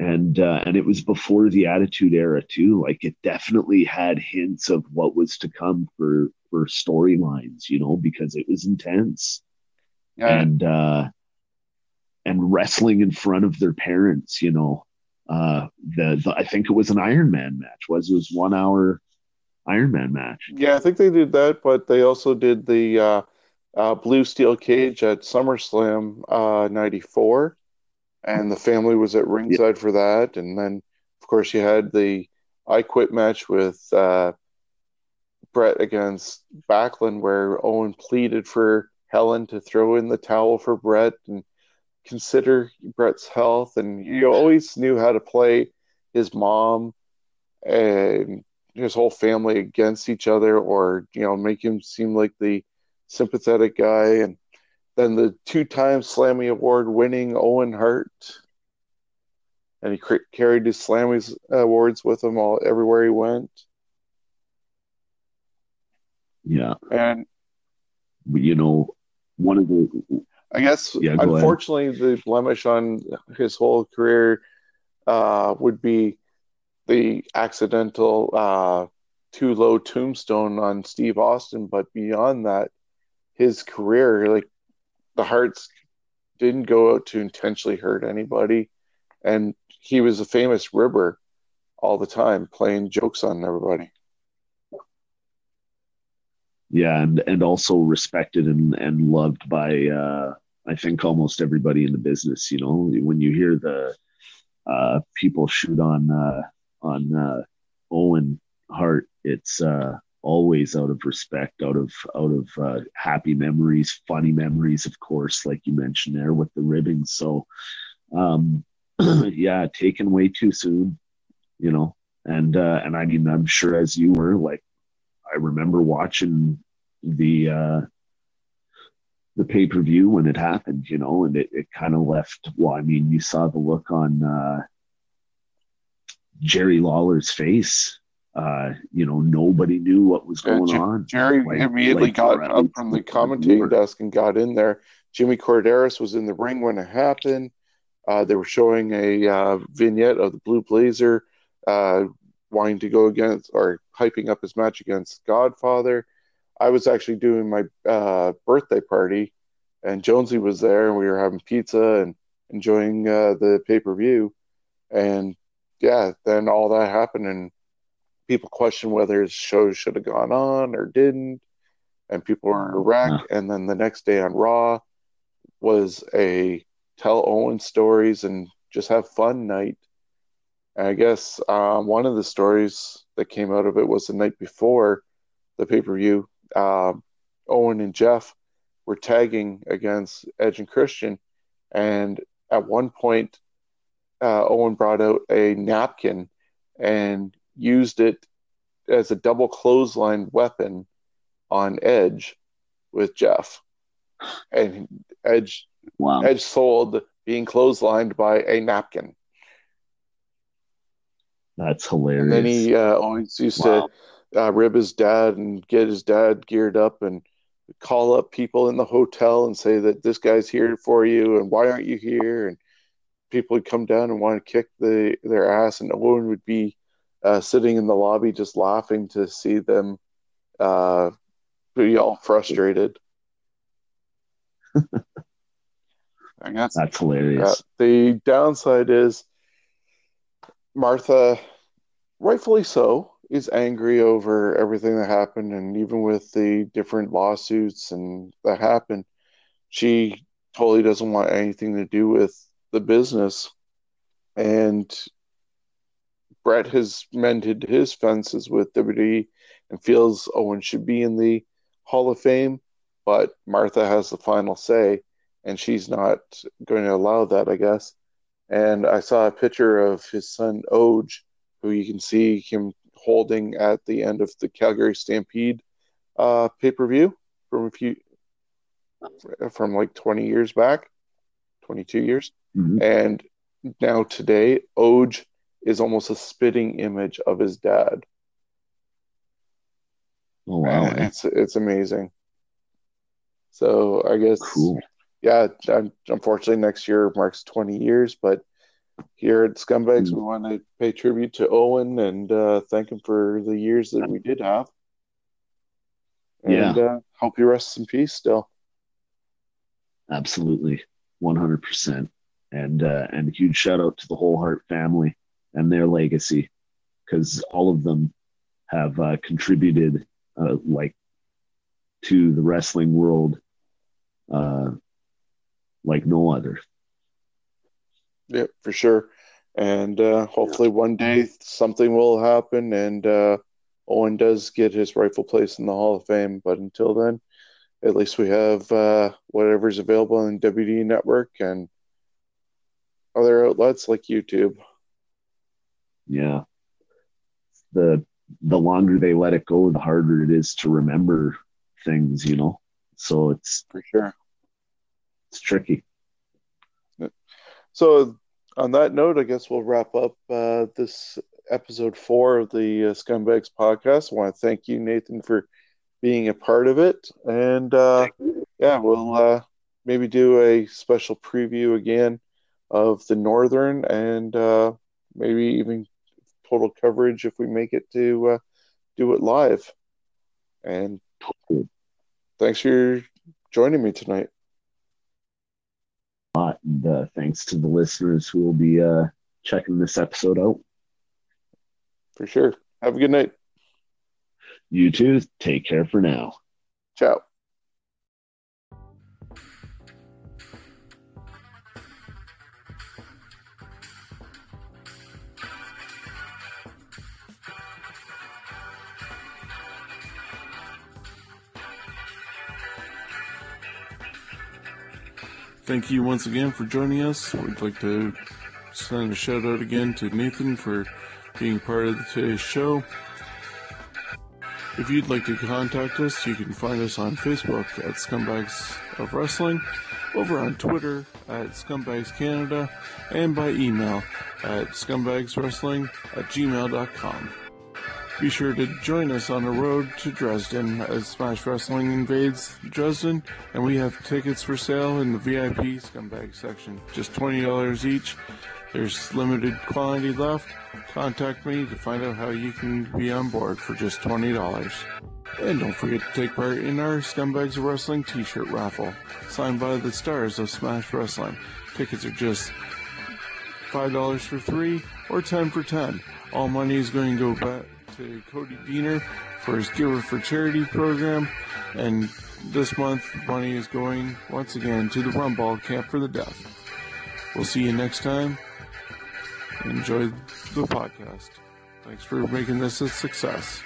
B: and uh, and it was before the attitude era too like it definitely had hints of what was to come for for storylines you know because it was intense.
A: Yeah,
B: and uh and wrestling in front of their parents you know uh the, the i think it was an iron man match was it was one hour iron man match.
A: Yeah, I think they did that, but they also did the uh, uh, blue steel cage at SummerSlam uh, '94, and the family was at ringside for that, and then of course you had the I Quit match with uh, Bret against Backlund, where Owen pleaded for Helen to throw in the towel for Bret and consider Bret's health, and you always knew how to play his mom and his whole family against each other, or you know, make him seem like the sympathetic guy, and then the two-time Slammy Award winning Owen Hart, and he cr- carried his Slammy awards with him all everywhere he went,
B: yeah.
A: And
B: you know one of the
A: I guess
B: Yeah, go ahead.
A: unfortunately the blemish on his whole career uh, would be the accidental uh, too low tombstone on Steve Austin, but beyond that, his career, like the Hearts didn't go out to intentionally hurt anybody, and he was a famous ribber all the time, playing jokes on everybody.
B: yeah and and also respected and and loved by uh i think almost everybody in the business you know when you hear the uh people shoot on uh on uh owen hart it's uh always out of respect out of out of uh happy memories funny memories of course like you mentioned there with the ribbing so um yeah taken way too soon you know and uh and i mean i'm sure as you were like I remember watching the uh, the pay per view when it happened, you know, and it, it kind of left. Well, I mean, you saw the look on uh, Jerry Lawler's face. Uh, you know, nobody knew what was
A: Yeah,
B: going on.
A: Jerry
B: Like-
A: immediately
B: like
A: got up from the commentating desk and got in there. Jimmy Korderas was in the ring when it happened. Uh, they were showing a uh, vignette of the Blue Blazer uh, wanting to go against or hyping up his match against Godfather. I was actually doing my uh, birthday party, and Jonesy was there, and we were having pizza and enjoying uh, the pay per view. And yeah, then all that happened, and people question whether his show should have gone on or didn't, and people were in a wreck.
B: Huh.
A: And then the next day on Raw was a tell Owen stories and just have fun night. And I guess um, one of the stories that came out of it was the night before the pay per view. Um, Owen and Jeff were tagging against Edge and Christian, and at one point, uh, Owen brought out a napkin and used it as a double clothesline weapon on Edge with Jeff. And Edge
B: Wow,
A: Edge sold being clotheslined by a napkin.
B: that's
A: And
B: hilarious.
A: then he uh, always used
B: Wow.
A: to uh, rib his dad and get his dad geared up and call up people in the hotel and say that this guy's here for you and why aren't you here? And people would come down and want to kick the their ass, and Owen would be uh, sitting in the lobby just laughing to see them uh, be all frustrated. I.
B: That's hilarious.
A: Uh, the downside is Martha, rightfully so, is angry over everything that happened, and even with the different lawsuits and that happened, she totally doesn't want anything to do with the business. And Bret has mended his fences with WWE and feels Owen should be in the Hall of Fame, but Martha has the final say, and she's not going to allow that, I guess. And I saw a picture of his son Oje, who you can see him holding at the end of the Calgary Stampede uh, pay per view from a few from like 20 years back, 22 years.
B: Mhm.
A: And now today, Oje is almost a spitting image of his dad.
B: Oh wow,
A: And
B: eh?
A: it's it's amazing. So I guess
B: cool.
A: yeah, unfortunately next year marks 20 years, but here at Scumbags
B: Mm.
A: we want to pay tribute to Owen and uh, thank him for the years that we did have. And uh, hope he rests in peace still.
B: Absolutely, one hundred percent. And uh, and a huge shout out to the whole Hart family and their legacy, because all of them have uh, contributed uh, like to the wrestling world uh, like no other.
A: Yeah, for sure. And uh, hopefully one day something will happen and uh, Owen does get his rightful place in the Hall of Fame. But until then, at least we have uh, whatever's available on WWE Network and other outlets like YouTube.
B: Yeah. The the longer they let it go, the harder it is to remember things, you know. So it's
A: For sure.
B: it's tricky.
A: So, on that note, I guess we'll wrap up uh, this episode four of the uh, Scumbags podcast. I want to thank you, Nathan, for being a part of it. And uh, yeah, we'll uh, maybe do a special preview again of the Northern and uh, maybe even total coverage if we make it to uh, do it live. And thanks for joining me tonight.
B: lot. And uh, thanks to the listeners who will be uh, checking this episode out.
A: For sure. Have a good night.
B: You too. Take care for now.
A: Ciao. Thank you once again for joining us. We'd like to send a shout out again to Nathan for being part of today's show. If you'd like to contact us, you can find us on Facebook at Scumbags of Wrestling, over on Twitter at Scumbags Canada, and by email at scumbagswrestling at gmail.com. Be sure to join us on the road to Dresden as Smash Wrestling invades Dresden, and we have tickets for sale in the VIP Scumbag section, just $20 each. There's limited quantity left. Contact me to find out how you can be on board for just $20. And don't forget to take part in our Scumbags of Wrestling t shirt raffle, signed by the stars of Smash Wrestling. Tickets are just $5 for three or 10 for 10. All money is going to go back to Cody Deaner for his Giver for Charity program. And this month, money is going once again to the Rumball Camp for the Deaf. We'll see you next time. Enjoy the podcast. Thanks for making this a success.